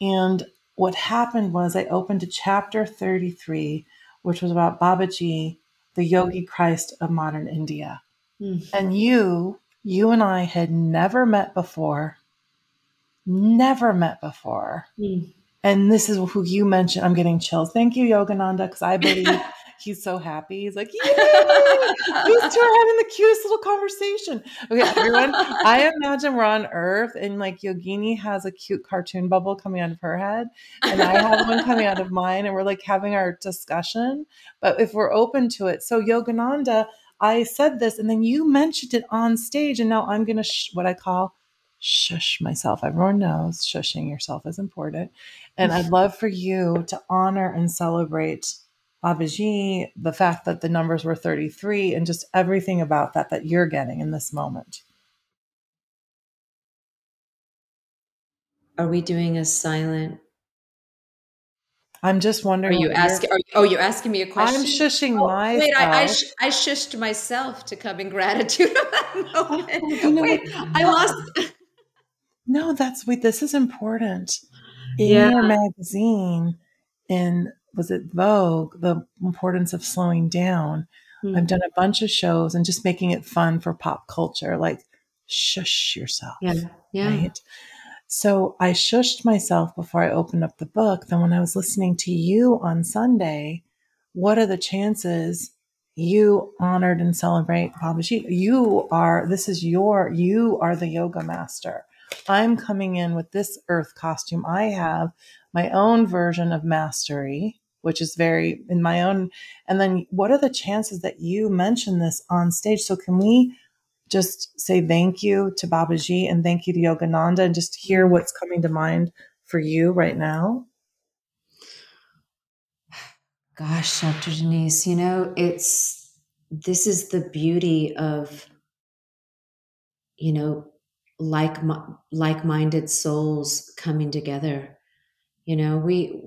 And what happened was I opened to chapter 33, which was about Babaji, the yogi Christ of modern India. Mm. And you, you and I had never met before, never met before. Mm. And this is who you mentioned. I'm getting chills. Thank you, Yogananda, because I believe he's so happy. He's like, Yay! these two are having the cutest little conversation. Okay, everyone, I imagine we're on Earth and like Yogini has a cute cartoon bubble coming out of her head, and I have one coming out of mine, and we're like having our discussion. But if we're open to it, so Yogananda, I said this, and then you mentioned it on stage, and now I'm gonna sh- what I call shush myself. Everyone knows shushing yourself is important. And I'd love for you to honor and celebrate Babaji, the fact that the numbers were 33, and just everything about that that you're getting in this moment. Are we doing a silent? I'm just wondering. Are you asking? Are, oh, you're asking me a question. I'm shushing oh, myself. Wait, I, I, sh- I, shushed myself to come in gratitude of that moment. Wait. I lost. No, that's wait. This is important. In yeah. your magazine, in was it Vogue, the importance of slowing down. Mm-hmm. I've done a bunch of shows and just making it fun for pop culture, like shush yourself. Yeah. Yeah. Right? So I shushed myself before I opened up the book. Then when I was listening to you on Sunday, what are the chances you honored and celebrate Babaji? You are, this is your, you are the yoga master. I'm coming in with this earth costume. I have my own version of mastery, which is very in my own. And then what are the chances that you mention this on stage? So can we just say thank you to Babaji and thank you to Yogananda and just hear what's coming to mind for you right now? Gosh, Dr. Denise, you know, it's this is the beauty of, you know, like like-minded souls coming together. You know we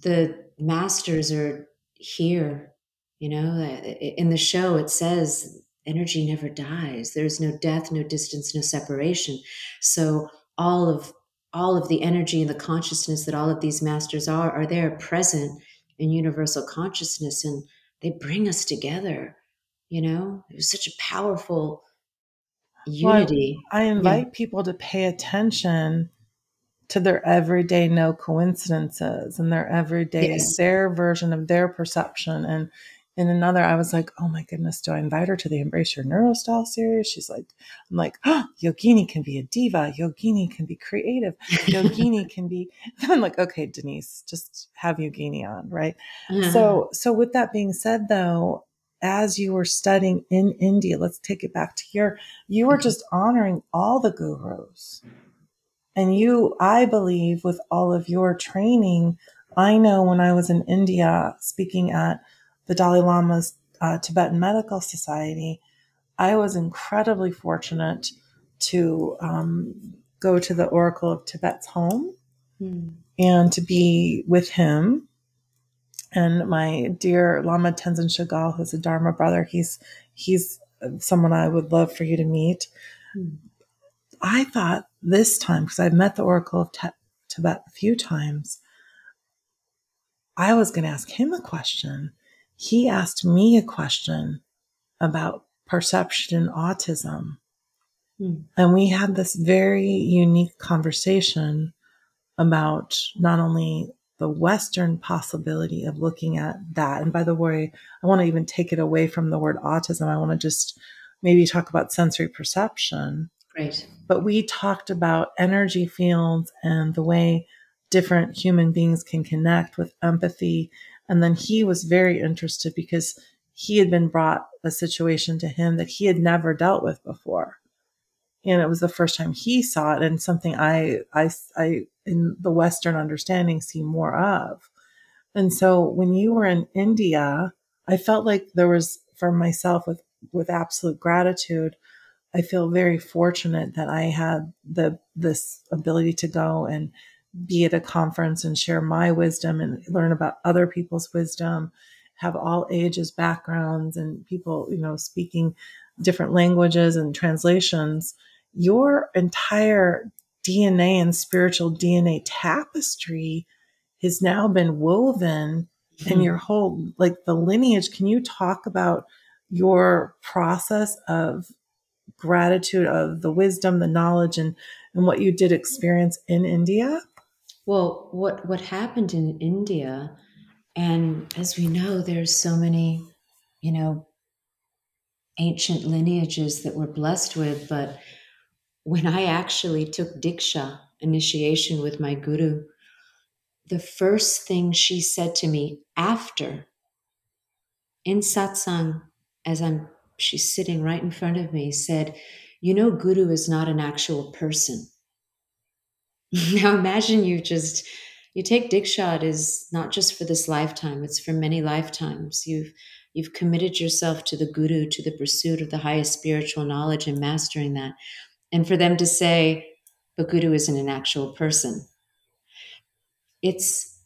the masters are here you know uh, in the show it says energy never dies. There's no death no distance no separation. So all of all of the energy and the consciousness that all of these masters are are there present in universal consciousness and they bring us together you know? It was such a powerful unity. Well, I, invite yeah. people to pay attention to their everyday no coincidences and their everyday yes. their version of their perception and in another i was like oh my goodness do i invite her to the embrace your neurostyle series she's like i'm like oh yogini can be a diva yogini can be creative yogini can be i'm like okay denise just have yogini on right uh-huh. so so with that being said though as you were studying in India, let's take it back to here, you were just honoring all the gurus. And you, I believe, with all of your training, I know when I was in India speaking at the Dalai Lama's uh, Tibetan Medical Society, I was incredibly fortunate to um, go to the Oracle of Tibet's home mm. and to be with him and my dear Lama Tenzin Chogyal, who's a Dharma brother, he's he's someone I would love for you to meet. I thought this time, because I've met the Oracle of Te- Tibet a few times, I was going to ask him a question. He asked me a question about perception and autism. Hmm. And we had this very unique conversation about not only the Western possibility of looking at that. And by the way, I want to even take it away from the word autism. I want to just maybe talk about sensory perception. Great. But we talked about energy fields and the way different human beings can connect with empathy. And then he was very interested because he had been brought a situation to him that he had never dealt with before and it was the first time he saw it and something I, I, I, in the Western understanding see more of. And so when you were in India, I felt like there was for myself with with absolute gratitude. I feel very fortunate that I had the this ability to go and be at a conference and share my wisdom and learn about other people's wisdom, have all ages backgrounds and people, you know, speaking different languages and translations. Your entire DNA and spiritual DNA tapestry has now been woven mm-hmm. and your whole like the lineage can you talk about your process of gratitude of the wisdom the knowledge and and what you did experience in india well what what happened in india and as we know there's so many you know ancient lineages that we're blessed with but when i actually took diksha initiation with my guru the first thing she said to me after in satsang, as I'm she's sitting right in front of me, said, You know, Guru is not an actual person. now imagine you just you take Diksha is not just for this lifetime, it's for many lifetimes. You've you've committed yourself to the Guru, to the pursuit of the highest spiritual knowledge and mastering that. And for them to say, but Guru isn't an actual person. It's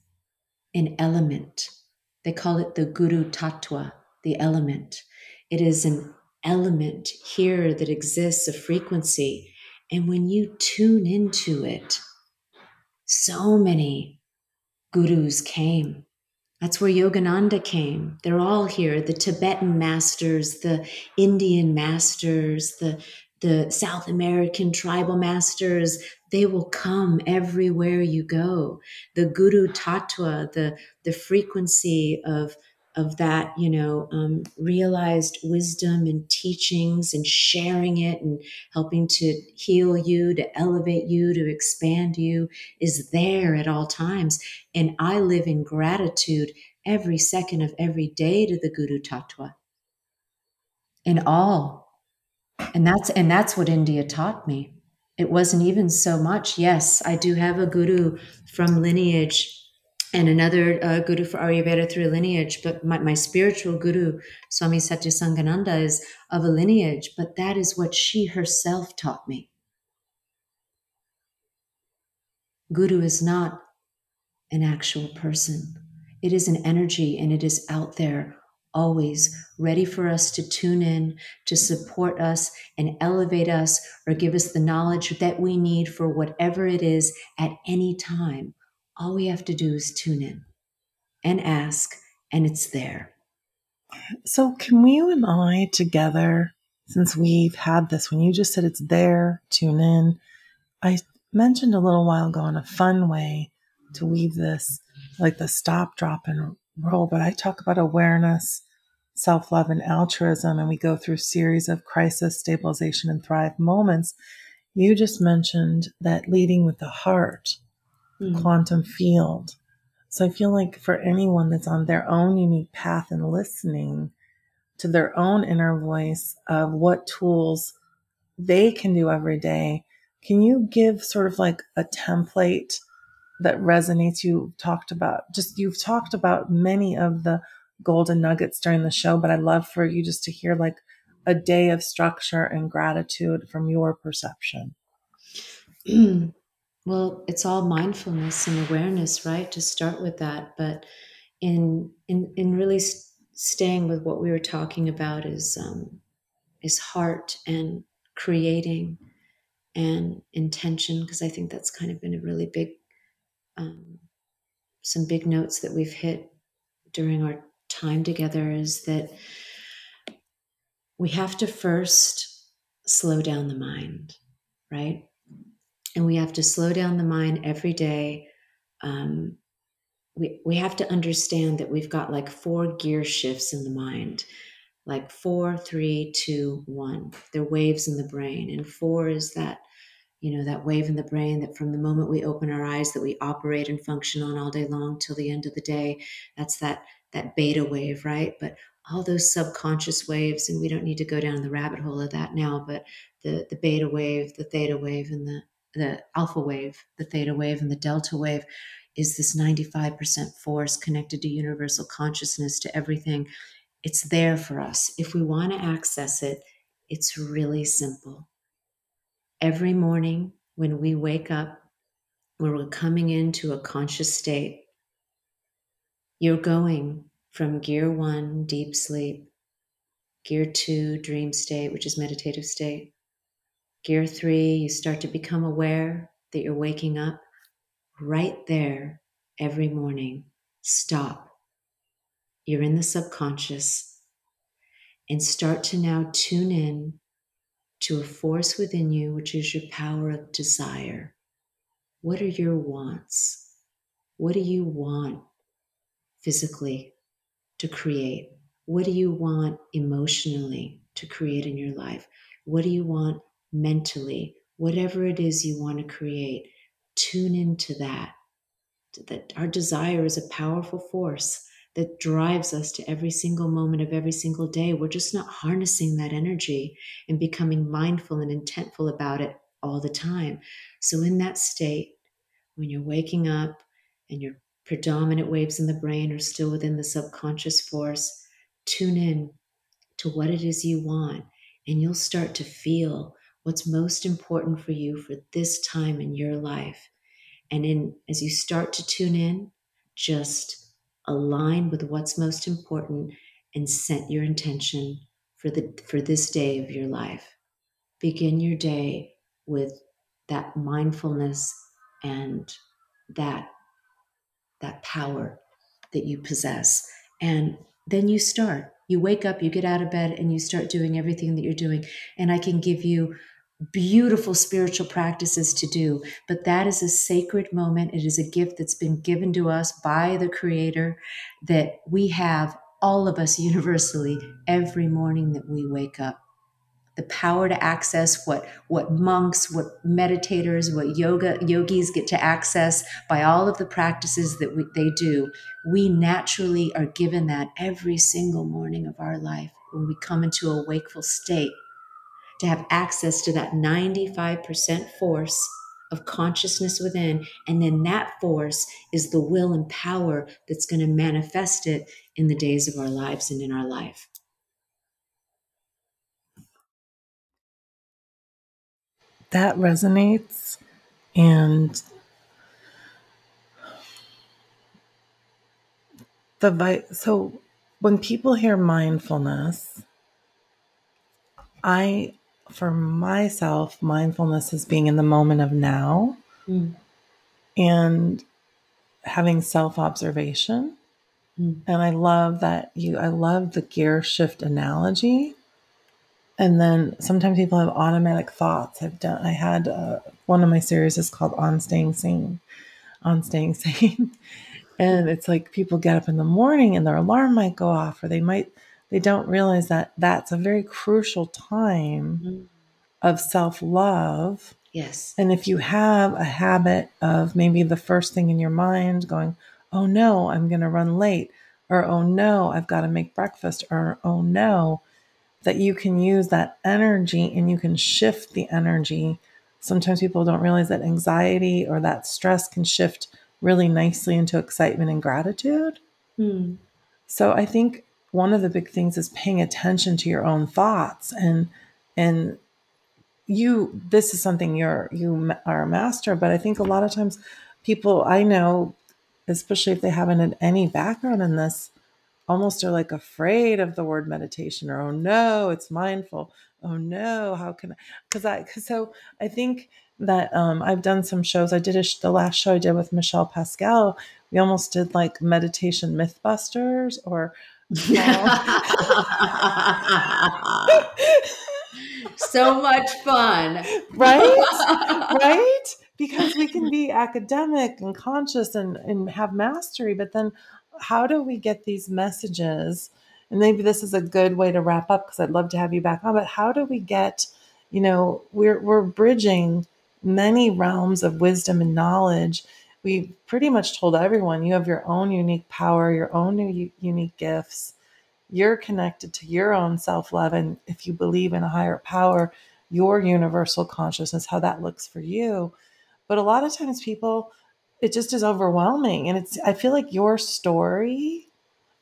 an element. They call it the Guru Tattva, the element. It is an element here that exists, a frequency. And when you tune into it, so many gurus came. That's where Yogananda came. They're all here the Tibetan masters, the Indian masters, the the South American tribal masters, they will come everywhere you go. The Guru Tattva, the, the frequency of, of that, you know, um, realized wisdom and teachings and sharing it and helping to heal you, to elevate you, to expand you is there at all times. And I live in gratitude every second of every day to the Guru Tattva. In all and that's and that's what india taught me. It wasn't even so much yes i do have a guru from lineage and another uh, guru for ayurveda through lineage but my, my spiritual guru swami satyasangananda is of a lineage but that is what she herself taught me. Guru is not an actual person. It is an energy and it is out there always ready for us to tune in, to support us and elevate us or give us the knowledge that we need for whatever it is at any time. All we have to do is tune in and ask, and it's there. So, can you and I together, since we've had this, when you just said it's there, tune in, I mentioned a little while ago in a fun way to weave this, like the stop, drop, and roll, but I talk about awareness self love and altruism, and we go through series of crisis, stabilization, and thrive moments. You just mentioned that leading with the heart, mm. quantum field. So I feel like for anyone that's on their own unique path and listening to their own inner voice of what tools they can do every day, can you give sort of like a template that resonates? You talked about just, you've talked about many of the golden nuggets during the show, but I'd love for you just to hear like a day of structure and gratitude from your perception. well, it's all mindfulness and awareness, right? To start with that, but in in in really staying with what we were talking about is um, is heart and creating and intention because I think that's kind of been a really big um, some big notes that we've hit during our time together is that we have to first slow down the mind, right? And we have to slow down the mind every day. Um, we, we have to understand that we've got like four gear shifts in the mind like four, three, two, one. They're waves in the brain. And four is that you know that wave in the brain that from the moment we open our eyes that we operate and function on all day long till the end of the day that's that that beta wave right but all those subconscious waves and we don't need to go down the rabbit hole of that now but the the beta wave the theta wave and the the alpha wave, the theta wave, and the delta wave is this 95% force connected to universal consciousness, to everything. It's there for us. If we want to access it, it's really simple. Every morning when we wake up, when we're coming into a conscious state, you're going from gear one, deep sleep, gear two, dream state, which is meditative state. Gear three, you start to become aware that you're waking up right there every morning. Stop. You're in the subconscious and start to now tune in to a force within you, which is your power of desire. What are your wants? What do you want physically to create? What do you want emotionally to create in your life? What do you want mentally? Whatever it is you want to create, tune into that. That our desire is a powerful force that drives us to every single moment of every single day. We're just not harnessing that energy and becoming mindful and intentful about it all the time. So, in that state, when you're waking up and your predominant waves in the brain are still within the subconscious force, tune in to what it is you want, and you'll start to feel what's most important for you for this time in your life. And in as you start to tune in, just align with what's most important and set your intention for the for this day of your life. Begin your day with that mindfulness and that that power that you possess. And then you start. You wake up, you get out of bed, and you start doing everything that you're doing. And I can give you beautiful spiritual practices to do, but that is a sacred moment. It is a gift that's been given to us by the Creator that we have, all of us universally, every morning that we wake up. The power to access what, what monks, what meditators, what yoga yogis get to access by all of the practices that we, they do. We naturally are given that every single morning of our life when we come into a wakeful state to have access to that 95% force of consciousness within. And then that force is the will and power that's going to manifest it in the days of our lives and in our life. That resonates. And the so when people hear mindfulness, I for myself, mindfulness is being in the moment of now mm. and having self observation. Mm. And I love that you, I love the gear shift analogy. And then sometimes people have automatic thoughts. I've done, I had uh, one of my series is called On Staying Sane, On Staying Sane. and it's like people get up in the morning and their alarm might go off, or they might they don't realize that that's a very crucial time mm-hmm. of self love. Yes. And if you have a habit of maybe the first thing in your mind going, oh no, I'm going to run late, or oh no, I've got to make breakfast, or oh no, that you can use that energy and you can shift the energy. Sometimes people don't realize that anxiety or that stress can shift really nicely into excitement and gratitude. Mm. So I think one of the big things is paying attention to your own thoughts and and you this is something you're you are a master but i think a lot of times people i know especially if they haven't had any background in this almost are like afraid of the word meditation or oh no it's mindful oh no how can i because i cause so i think that um, i've done some shows i did a, the last show i did with michel pascal we almost did like meditation mythbusters or so much fun. Right? right? Because we can be academic and conscious and, and have mastery, but then how do we get these messages? And maybe this is a good way to wrap up because I'd love to have you back on, but how do we get, you know, we're we're bridging many realms of wisdom and knowledge we pretty much told everyone you have your own unique power, your own unique gifts. You're connected to your own self love. And if you believe in a higher power, your universal consciousness, how that looks for you. But a lot of times people, it just is overwhelming. And it's, I feel like your story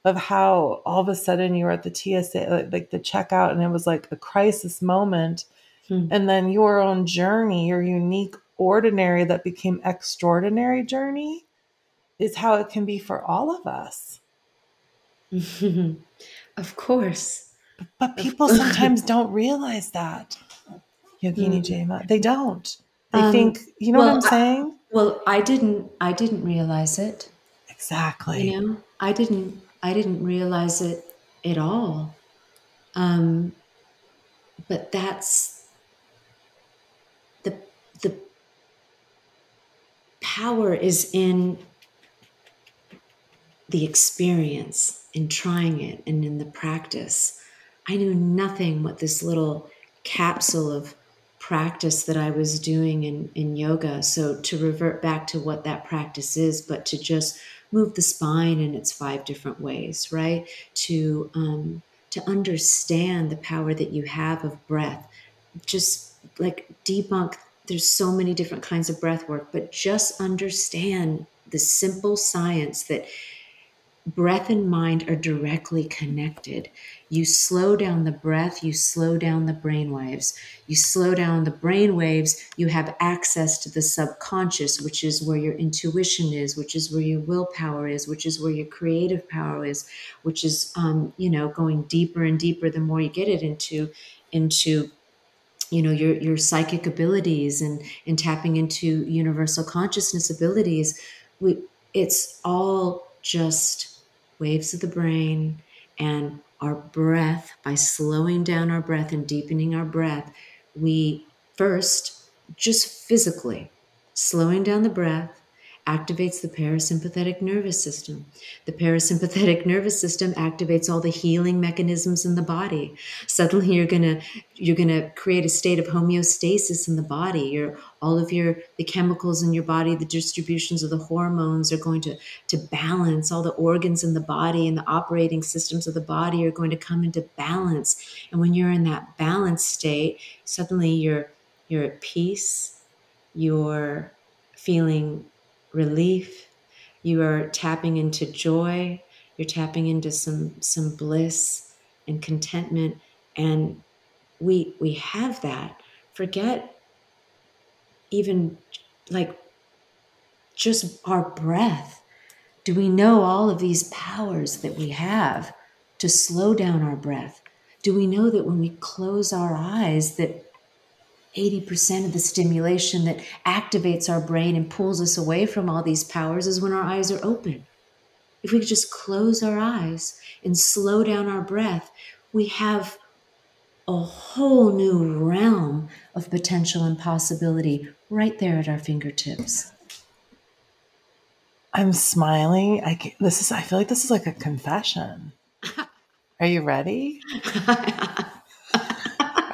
of how all of a sudden you were at the TSA, like the checkout, and it was like a crisis moment. Hmm. And then your own journey, your unique, ordinary that became extraordinary journey is how it can be for all of us. of course. But people sometimes don't realize that. Yogini mm. Jaima. They don't. They um, think, you know well, what I'm saying? I, well, I didn't I didn't realize it. Exactly. You know, I didn't I didn't realize it at all. Um but that's the the power is in the experience in trying it and in the practice. I knew nothing what this little capsule of practice that I was doing in, in yoga. So to revert back to what that practice is, but to just move the spine in its five different ways, right? To um, to understand the power that you have of breath. Just like debunk, there's so many different kinds of breath work, but just understand the simple science that breath and mind are directly connected. You slow down the breath, you slow down the brain waves. You slow down the brain waves, you have access to the subconscious, which is where your intuition is, which is where your willpower is, which is where your creative power is, which is, um, you know, going deeper and deeper the more you get it into, into you know your your psychic abilities and and tapping into universal consciousness abilities we it's all just waves of the brain, and our breath, by slowing down our breath and deepening our breath, we first, just physically, slowing down the breath, activates the parasympathetic nervous system. The parasympathetic nervous system activates all the healing mechanisms in the body. Suddenly you're going to you're going to create a state of homeostasis in the body. Your all of your the chemicals in your body, the distributions of the hormones are going to to balance. All the organs in the body and the operating systems of the body are going to come into balance. And when you're in that balanced state, suddenly you're you're at peace. You're feeling relief. You are tapping into joy. You're tapping into some some bliss and contentment. And we we have that. Forget even like just our breath. Do we know all of these powers that we have to slow down our breath? Do we know that when we close our eyes that 80% of the stimulation that activates our brain and pulls us away from all these powers is when our eyes are open. If we could just close our eyes and slow down our breath, we have a whole new realm of potential and possibility right there at our fingertips. I'm smiling. I can, this is I feel like this is like a confession. Are you ready?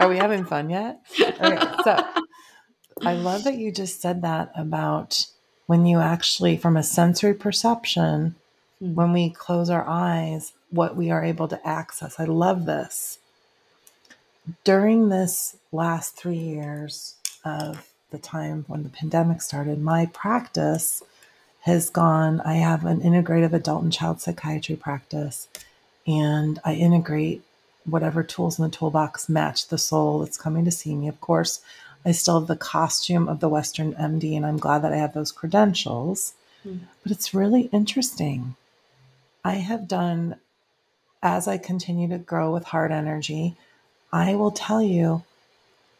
Are we having fun yet? Okay, so I love that you just said that about when you actually, from a sensory perception, mm-hmm. when we close our eyes, what we are able to access. I love this. During this last three years of the time when the pandemic started, my practice has gone. I have an integrative adult and child psychiatry practice, and I integrate whatever tools in the toolbox match the soul that's coming to see me. Of course, I still have the costume of the Western MD, and I'm glad that I have those credentials. Mm. But it's really interesting. I have done, as I continue to grow with heart energy, I will tell you,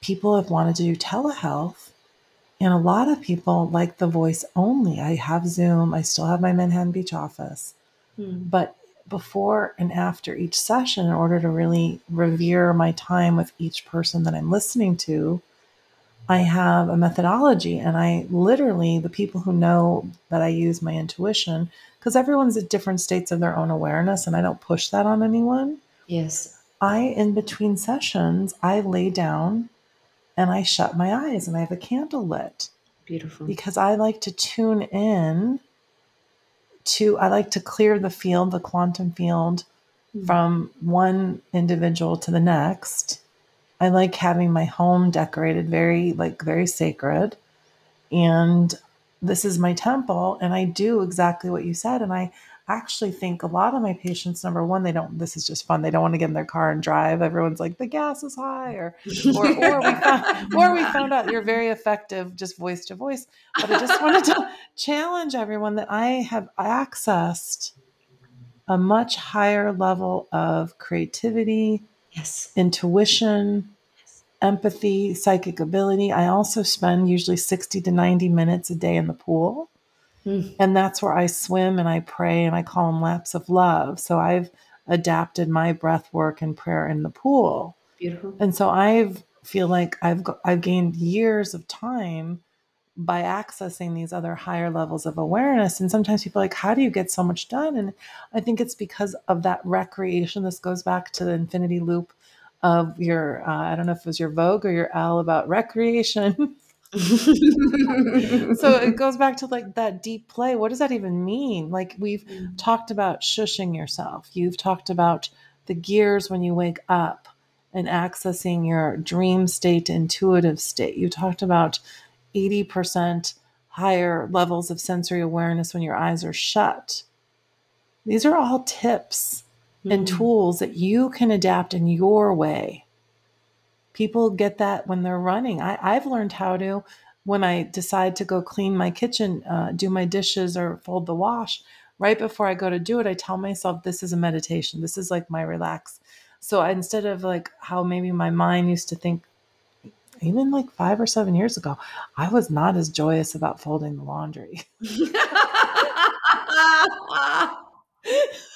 people have wanted to do telehealth. And a lot of people like the voice only. I have Zoom, I still have my Manhattan Beach office. Mm. But before and after each session in order to really revere my time with each person that I'm listening to. I have a methodology, and I literally, the people who know that I use my intuition, because everyone's at different states of their own awareness, and I don't push that on anyone. Yes. I, in between sessions, I lay down and I shut my eyes and I have a candle lit. Beautiful. Because I like to tune in to I like to clear the field, the quantum field mm-hmm. from one individual to the next. I like having my home decorated very like very sacred. and this is my temple and I do exactly what you said and I actually think a lot of my patients number one they don't this is just fun they don't want to get in their car and drive. Everyone's like the gas is high or or, or we found or we found out you're very effective just voice to voice. But i just wanted to challenge everyone that i have accessed a much higher level of creativity yes. intuition yes. empathy psychic ability. I also spend usually 60 to 90 minutes a day in the pool Mm. And that's where I swim and I pray and I call them laps of love. So I've adapted my breath work and prayer in the pool. Beautiful. And so I feel like I've I've gained years of time by accessing these other higher levels of awareness. And sometimes people are like, how do you get so much done? And I think it's because of that recreation. This goes back to the infinity loop of your, uh, I don't know if it was your Vogue or your L about recreation. so it goes back to like that deep play. What does that even mean? Like we've mm. talked about shushing yourself. You've talked about the gears when you wake up and accessing your dream state, intuitive state. You talked about 80% higher levels of sensory awareness when your eyes are shut. These are all tips mm. and tools that you can adapt in your way people get that when they're running. I, I've learned how to when I decide to go clean my kitchen, uh, do my dishes, or fold the wash. Right before I go to do it, I tell myself this is a meditation. This is like my relax. So I, instead of like how maybe my mind used to think, even like five or seven years ago, I was not as joyous about folding the laundry.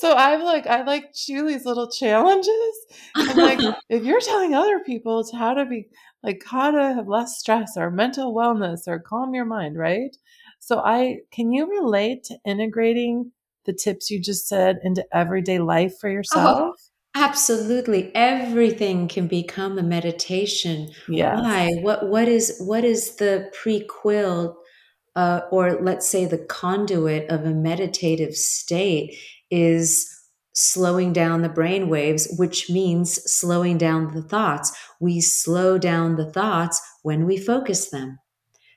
so I'm like, I like these little challenges. I'm like, if you're telling other people how to be like how to have less stress or mental wellness or calm your mind, right? So I can you relate to integrating the tips you just said into everyday life for oh, yourself? Oh, absolutely. Everything can become a meditation. Yeah. Why? What what is what is the prequel uh, or let's say the conduit of a meditative state is slowing down the brain waves, which means slowing down the thoughts. We slow down the thoughts when we focus them.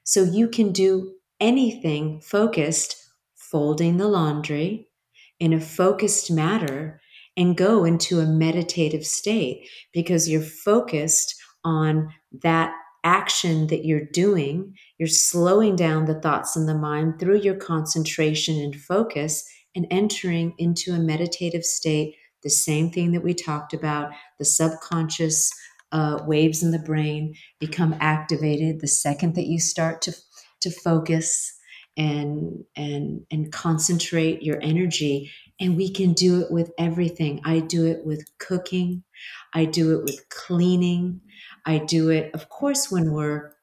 So you can do anything focused, folding the laundry in a focused matter and go into a meditative state because you're focused on that action that you're doing. You're slowing down the thoughts in the mind through your concentration and focus and entering into a meditative state, the same thing that we talked about, the subconscious uh, waves in the brain become activated the second that you start to to focus and and and concentrate your energy and we can do it with everything. I do it with cooking. I do it with cleaning. I do it of course when we're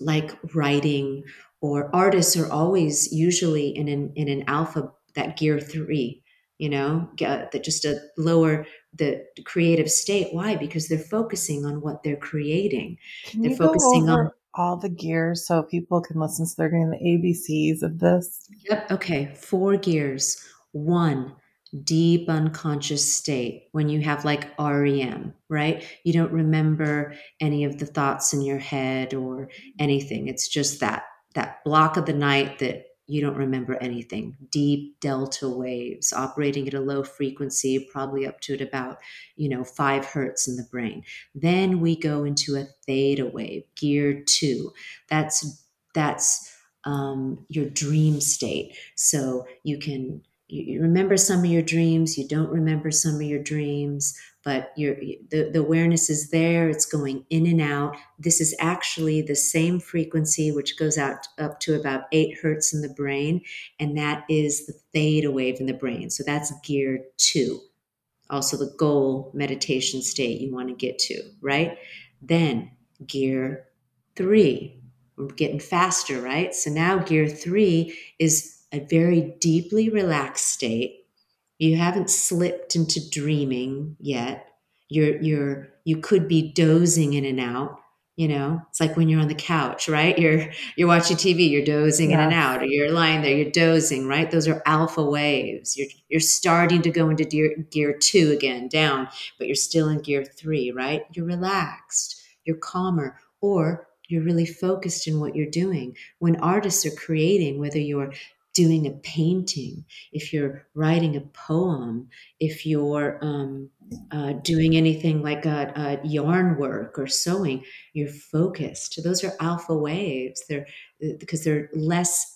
like writing or artists are always usually in an in an alpha that gear three you know uh, that just a lower the creative state. Why? Because they're focusing on what they're creating. Can they're focusing on all the gears so people can listen? So they're getting the abcs of this. Yep okay. Four gears. One deep unconscious state when you have like REM, right? You don't remember any of the thoughts in your head or anything. It's just that that block of the night that you don't remember anything. Deep delta waves operating at a low frequency, probably up to at about, you know, five hertz in the brain. Then we go into a theta wave, gear two. That's that's um, your dream state. So you can you, remember some of your dreams, you don't remember some of your dreams, but your the, the awareness is there it's going in and out. This is actually the same frequency which goes out up to about 8 hertz in the brain and that is the theta wave in the brain. So that's gear 2 also the goal meditation state you want to get to right? Then gear 3 we're getting faster right? So now gear 3 is a very deeply relaxed state. You haven't slipped into dreaming yet. You're you're you could be dozing in and out you know? It's like when you're on the couch right? You're you're watching tv you're dozing yes. in and out. Or you're lying there you're dozing right? Those are alpha waves. You're you're starting to go into gear, gear 2 again down but you're still in gear 3 right? You're relaxed you're calmer or you're really focused in what you're doing. When artists are creating, whether you're doing a painting, if you're writing a poem, if you're um, uh, doing anything like a, a, yarn work or sewing, you're focused. Those are alpha waves. They're because they're less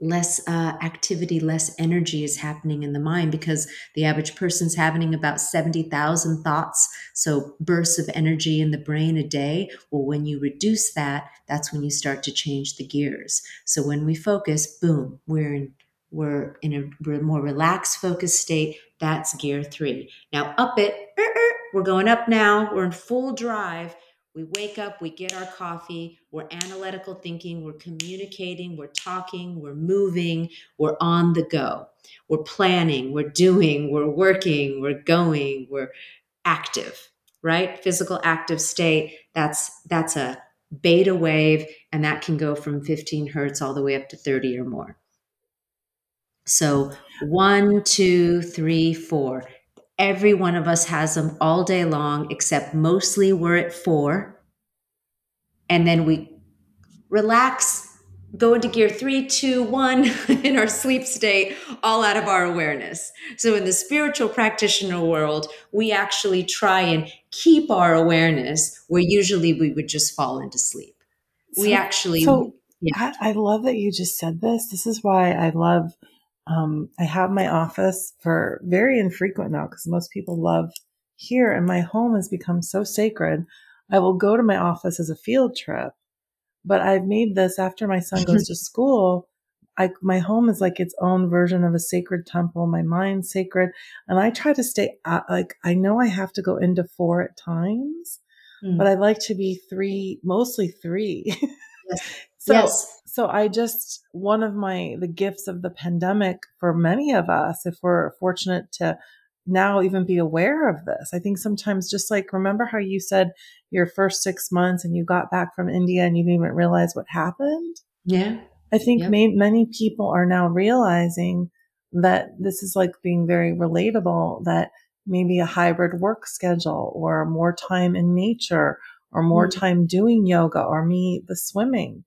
less uh, activity, less energy is happening in the mind because the average person's having about 70,000 thoughts. So, bursts of energy in the brain a day. Well, when you reduce that, that's when you start to change the gears. So, when we focus, boom, we're in. We're in a more relaxed, focused state. That's gear three. Now, up it. Er, er, we're going up now. We're in full drive we wake up, we get our coffee, we're analytical thinking, we're communicating, we're talking, we're moving, we're on the go. We're planning, we're doing, we're working, we're going, we're active, right? Physical active state, that's that's a beta wave and that can go from 15 hertz all the way up to 30 or more. So one, two, three, four Every one of us has them all day long, except mostly we're at four. And then we relax, go into gear three, two, one in our sleep state, all out of our awareness. So in the spiritual practitioner world, we actually try and keep our awareness where usually we would just fall into sleep. So, we actually. So yeah. I, I love that you just said this. This is why I love um, I have my office for very infrequent now because most people love here, and my home has become so sacred. I will go to my office as a field trip, but I've made this after my son goes to school. I, my home is like its own version of a sacred temple. My mind's sacred, and I try to stay at, like I know I have to go into four at times, mm. but I like to be three, mostly three. Yes. so yes so I just, one of my, the gifts of the pandemic for many of us, if we're fortunate to now even be aware of this, I think sometimes just like, remember how you said your first six months and you got back from India and you didn't even realize what happened? Yeah. I think yep. may, many people are now realizing that this is like being very relatable that maybe a hybrid work schedule or more time in nature or more mm-hmm. time doing yoga or me the swimming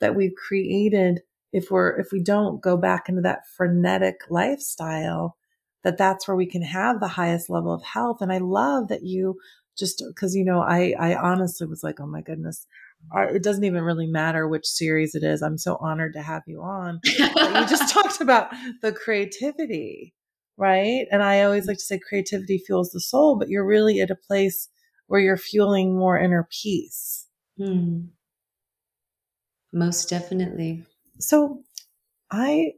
that we've created if we're if we don't go back into that frenetic lifestyle that that's where we can have the highest level of health. And i love that you just because you know i i honestly was like oh my goodness it doesn't even really matter which series it is. I'm so honored to have you on. You just talked about the creativity right? And i always like to say creativity fuels the soul but you're really at a place where you're fueling more inner peace. Hmm. Most definitely. So I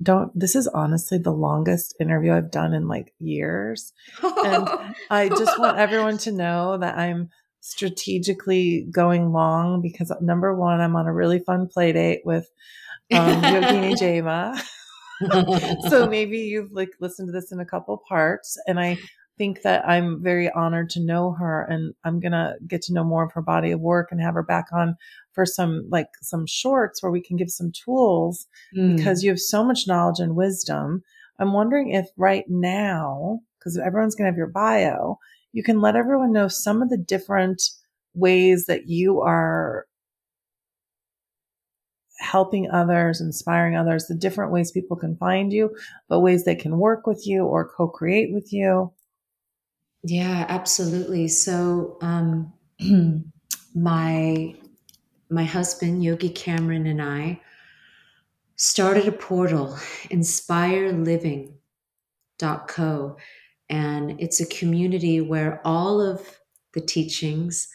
don't this is honestly the longest interview I've done in like years. and I just want everyone to know that I'm strategically going long because number one, I'm on a really fun play date with um, Yogini Jaima. so maybe you've like listened to this in a couple parts and I think that I'm very honored to know her and I'm going to get to know more of her body of work and have her back on for some like some shorts where we can give some tools mm. because you have so much knowledge and wisdom. I'm wondering if right now, because everyone's going to have your bio, you can let everyone know some of the different ways that you are helping others, inspiring others, the different ways people can find you, but ways they can work with you or co create with you. Yeah, absolutely. So, um, my my husband Yogi Cameron and I started a portal, inspireliving.co, and it's a community where all of the teachings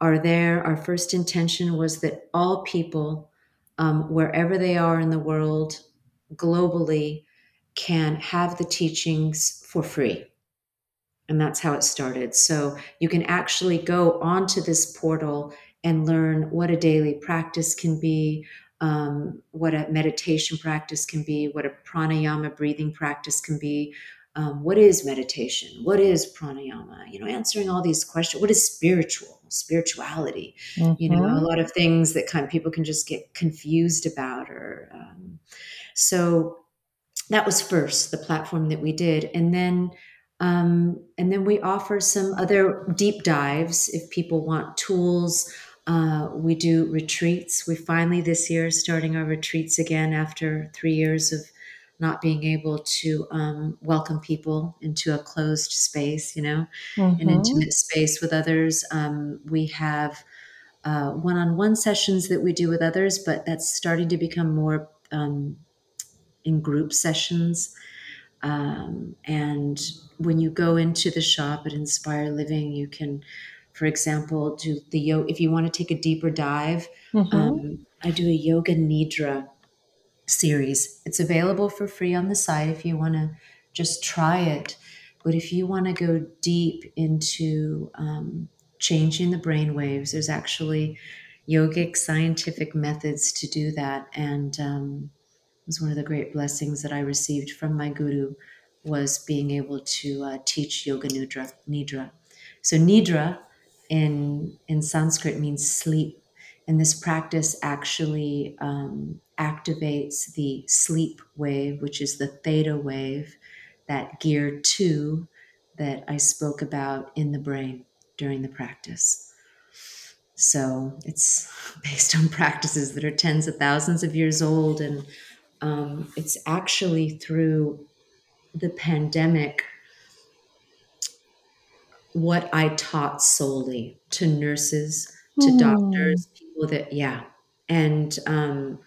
are there. Our first intention was that all people, um, wherever they are in the world, globally, can have the teachings for free and that's how it started. So you can actually go onto this portal and learn what a daily practice can be, um, what a meditation practice can be, what a pranayama breathing practice can be. Um, what is meditation? What is pranayama? You know, answering all these questions. What is spiritual? Spirituality. Mm-hmm. You know, a mm-hmm. lot of things that kind of people can just get confused about. Or um, so that was first the platform that we did, and then um, and then we offer some other deep dives if people want tools Uh, we do retreats. We finally this year starting our retreats again after three years of not being able to um, welcome people into a closed space, you know, mm-hmm. an intimate space with others. Um, we have uh, one-on-one sessions that we do with others, but that's starting to become more um, in group sessions. Um, and when you go into the shop at Inspire Living, you can, for example, do the yoga. If you want to take a deeper dive, mm-hmm. um, I do a yoga nidra series. It's available for free on the site if you want to just try it. But if you want to go deep into um, changing the brain waves, there's actually yogic scientific methods to do that. And um, was one of the great blessings that I received from my guru was being able to uh, teach yoga nidra. Nidra. So nidra in in Sanskrit means sleep, and this practice actually um, activates the sleep wave, which is the theta wave, that gear two that I spoke about in the brain during the practice. So it's based on practices that are tens of thousands of years old, and um, it's actually through the pandemic what I taught solely to nurses, to mm. doctors, people that, yeah. And um,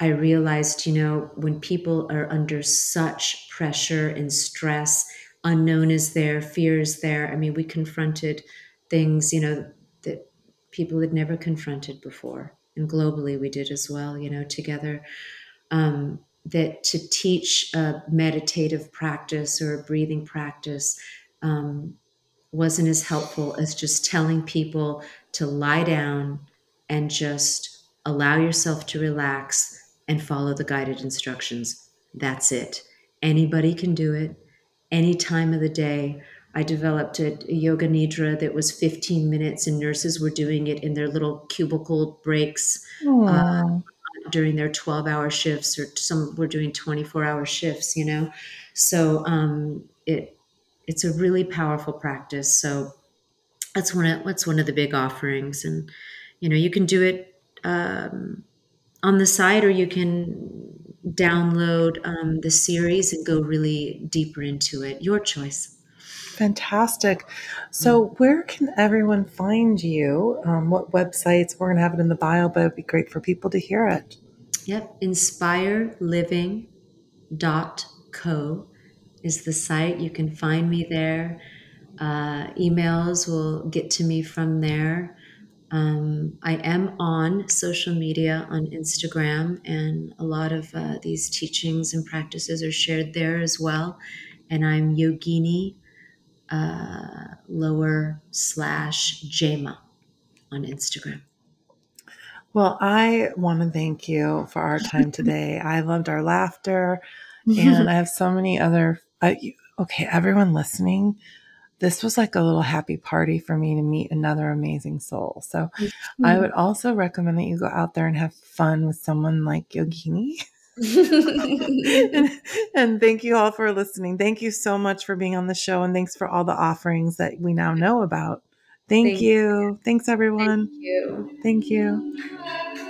I realized, you know, when people are under such pressure and stress, unknown is there, fear is there. I mean, we confronted things, you know, that people had never confronted before. And globally, we did as well, you know, together. Um, that to teach a meditative practice or a breathing practice um, wasn't as helpful as just telling people to lie down and just allow yourself to relax and follow the guided instructions. That's it. Anybody can do it any time of the day. I developed a, a, yoga nidra that was 15 minutes, and nurses were doing it in their little cubicle breaks uh, during their 12 hour shifts, or some were doing 24 hour shifts, you know. So um, it it's a really powerful practice. So that's one of that's one of the big offerings, and you know you can do it um, on the side, or you can download um, the series and go really deeper into it. Your choice. Fantastic. So, mm. where can everyone find you? Um, what websites? We're going to have it in the bio, but it'd be great for people to hear it. Yep. Inspireliving.co is the site. You can find me there. Uh, emails will get to me from there. Um, I am on social media on Instagram, and a lot of uh, these teachings and practices are shared there as well. And I'm Yogini uh, lower slash Jaima on Instagram. Well, I want to thank you for our time today. I loved our laughter, and I have so many other okay, everyone listening, this was like a little happy party for me to meet another amazing soul. So mm-hmm. I would also recommend that you go out there and have fun with someone like Yogini. and, and, thank you all for listening. Thank you so much for being on the show and thanks for all the offerings that we now know about. Thank, thank you. you. Thanks everyone. Thank you. Thank you.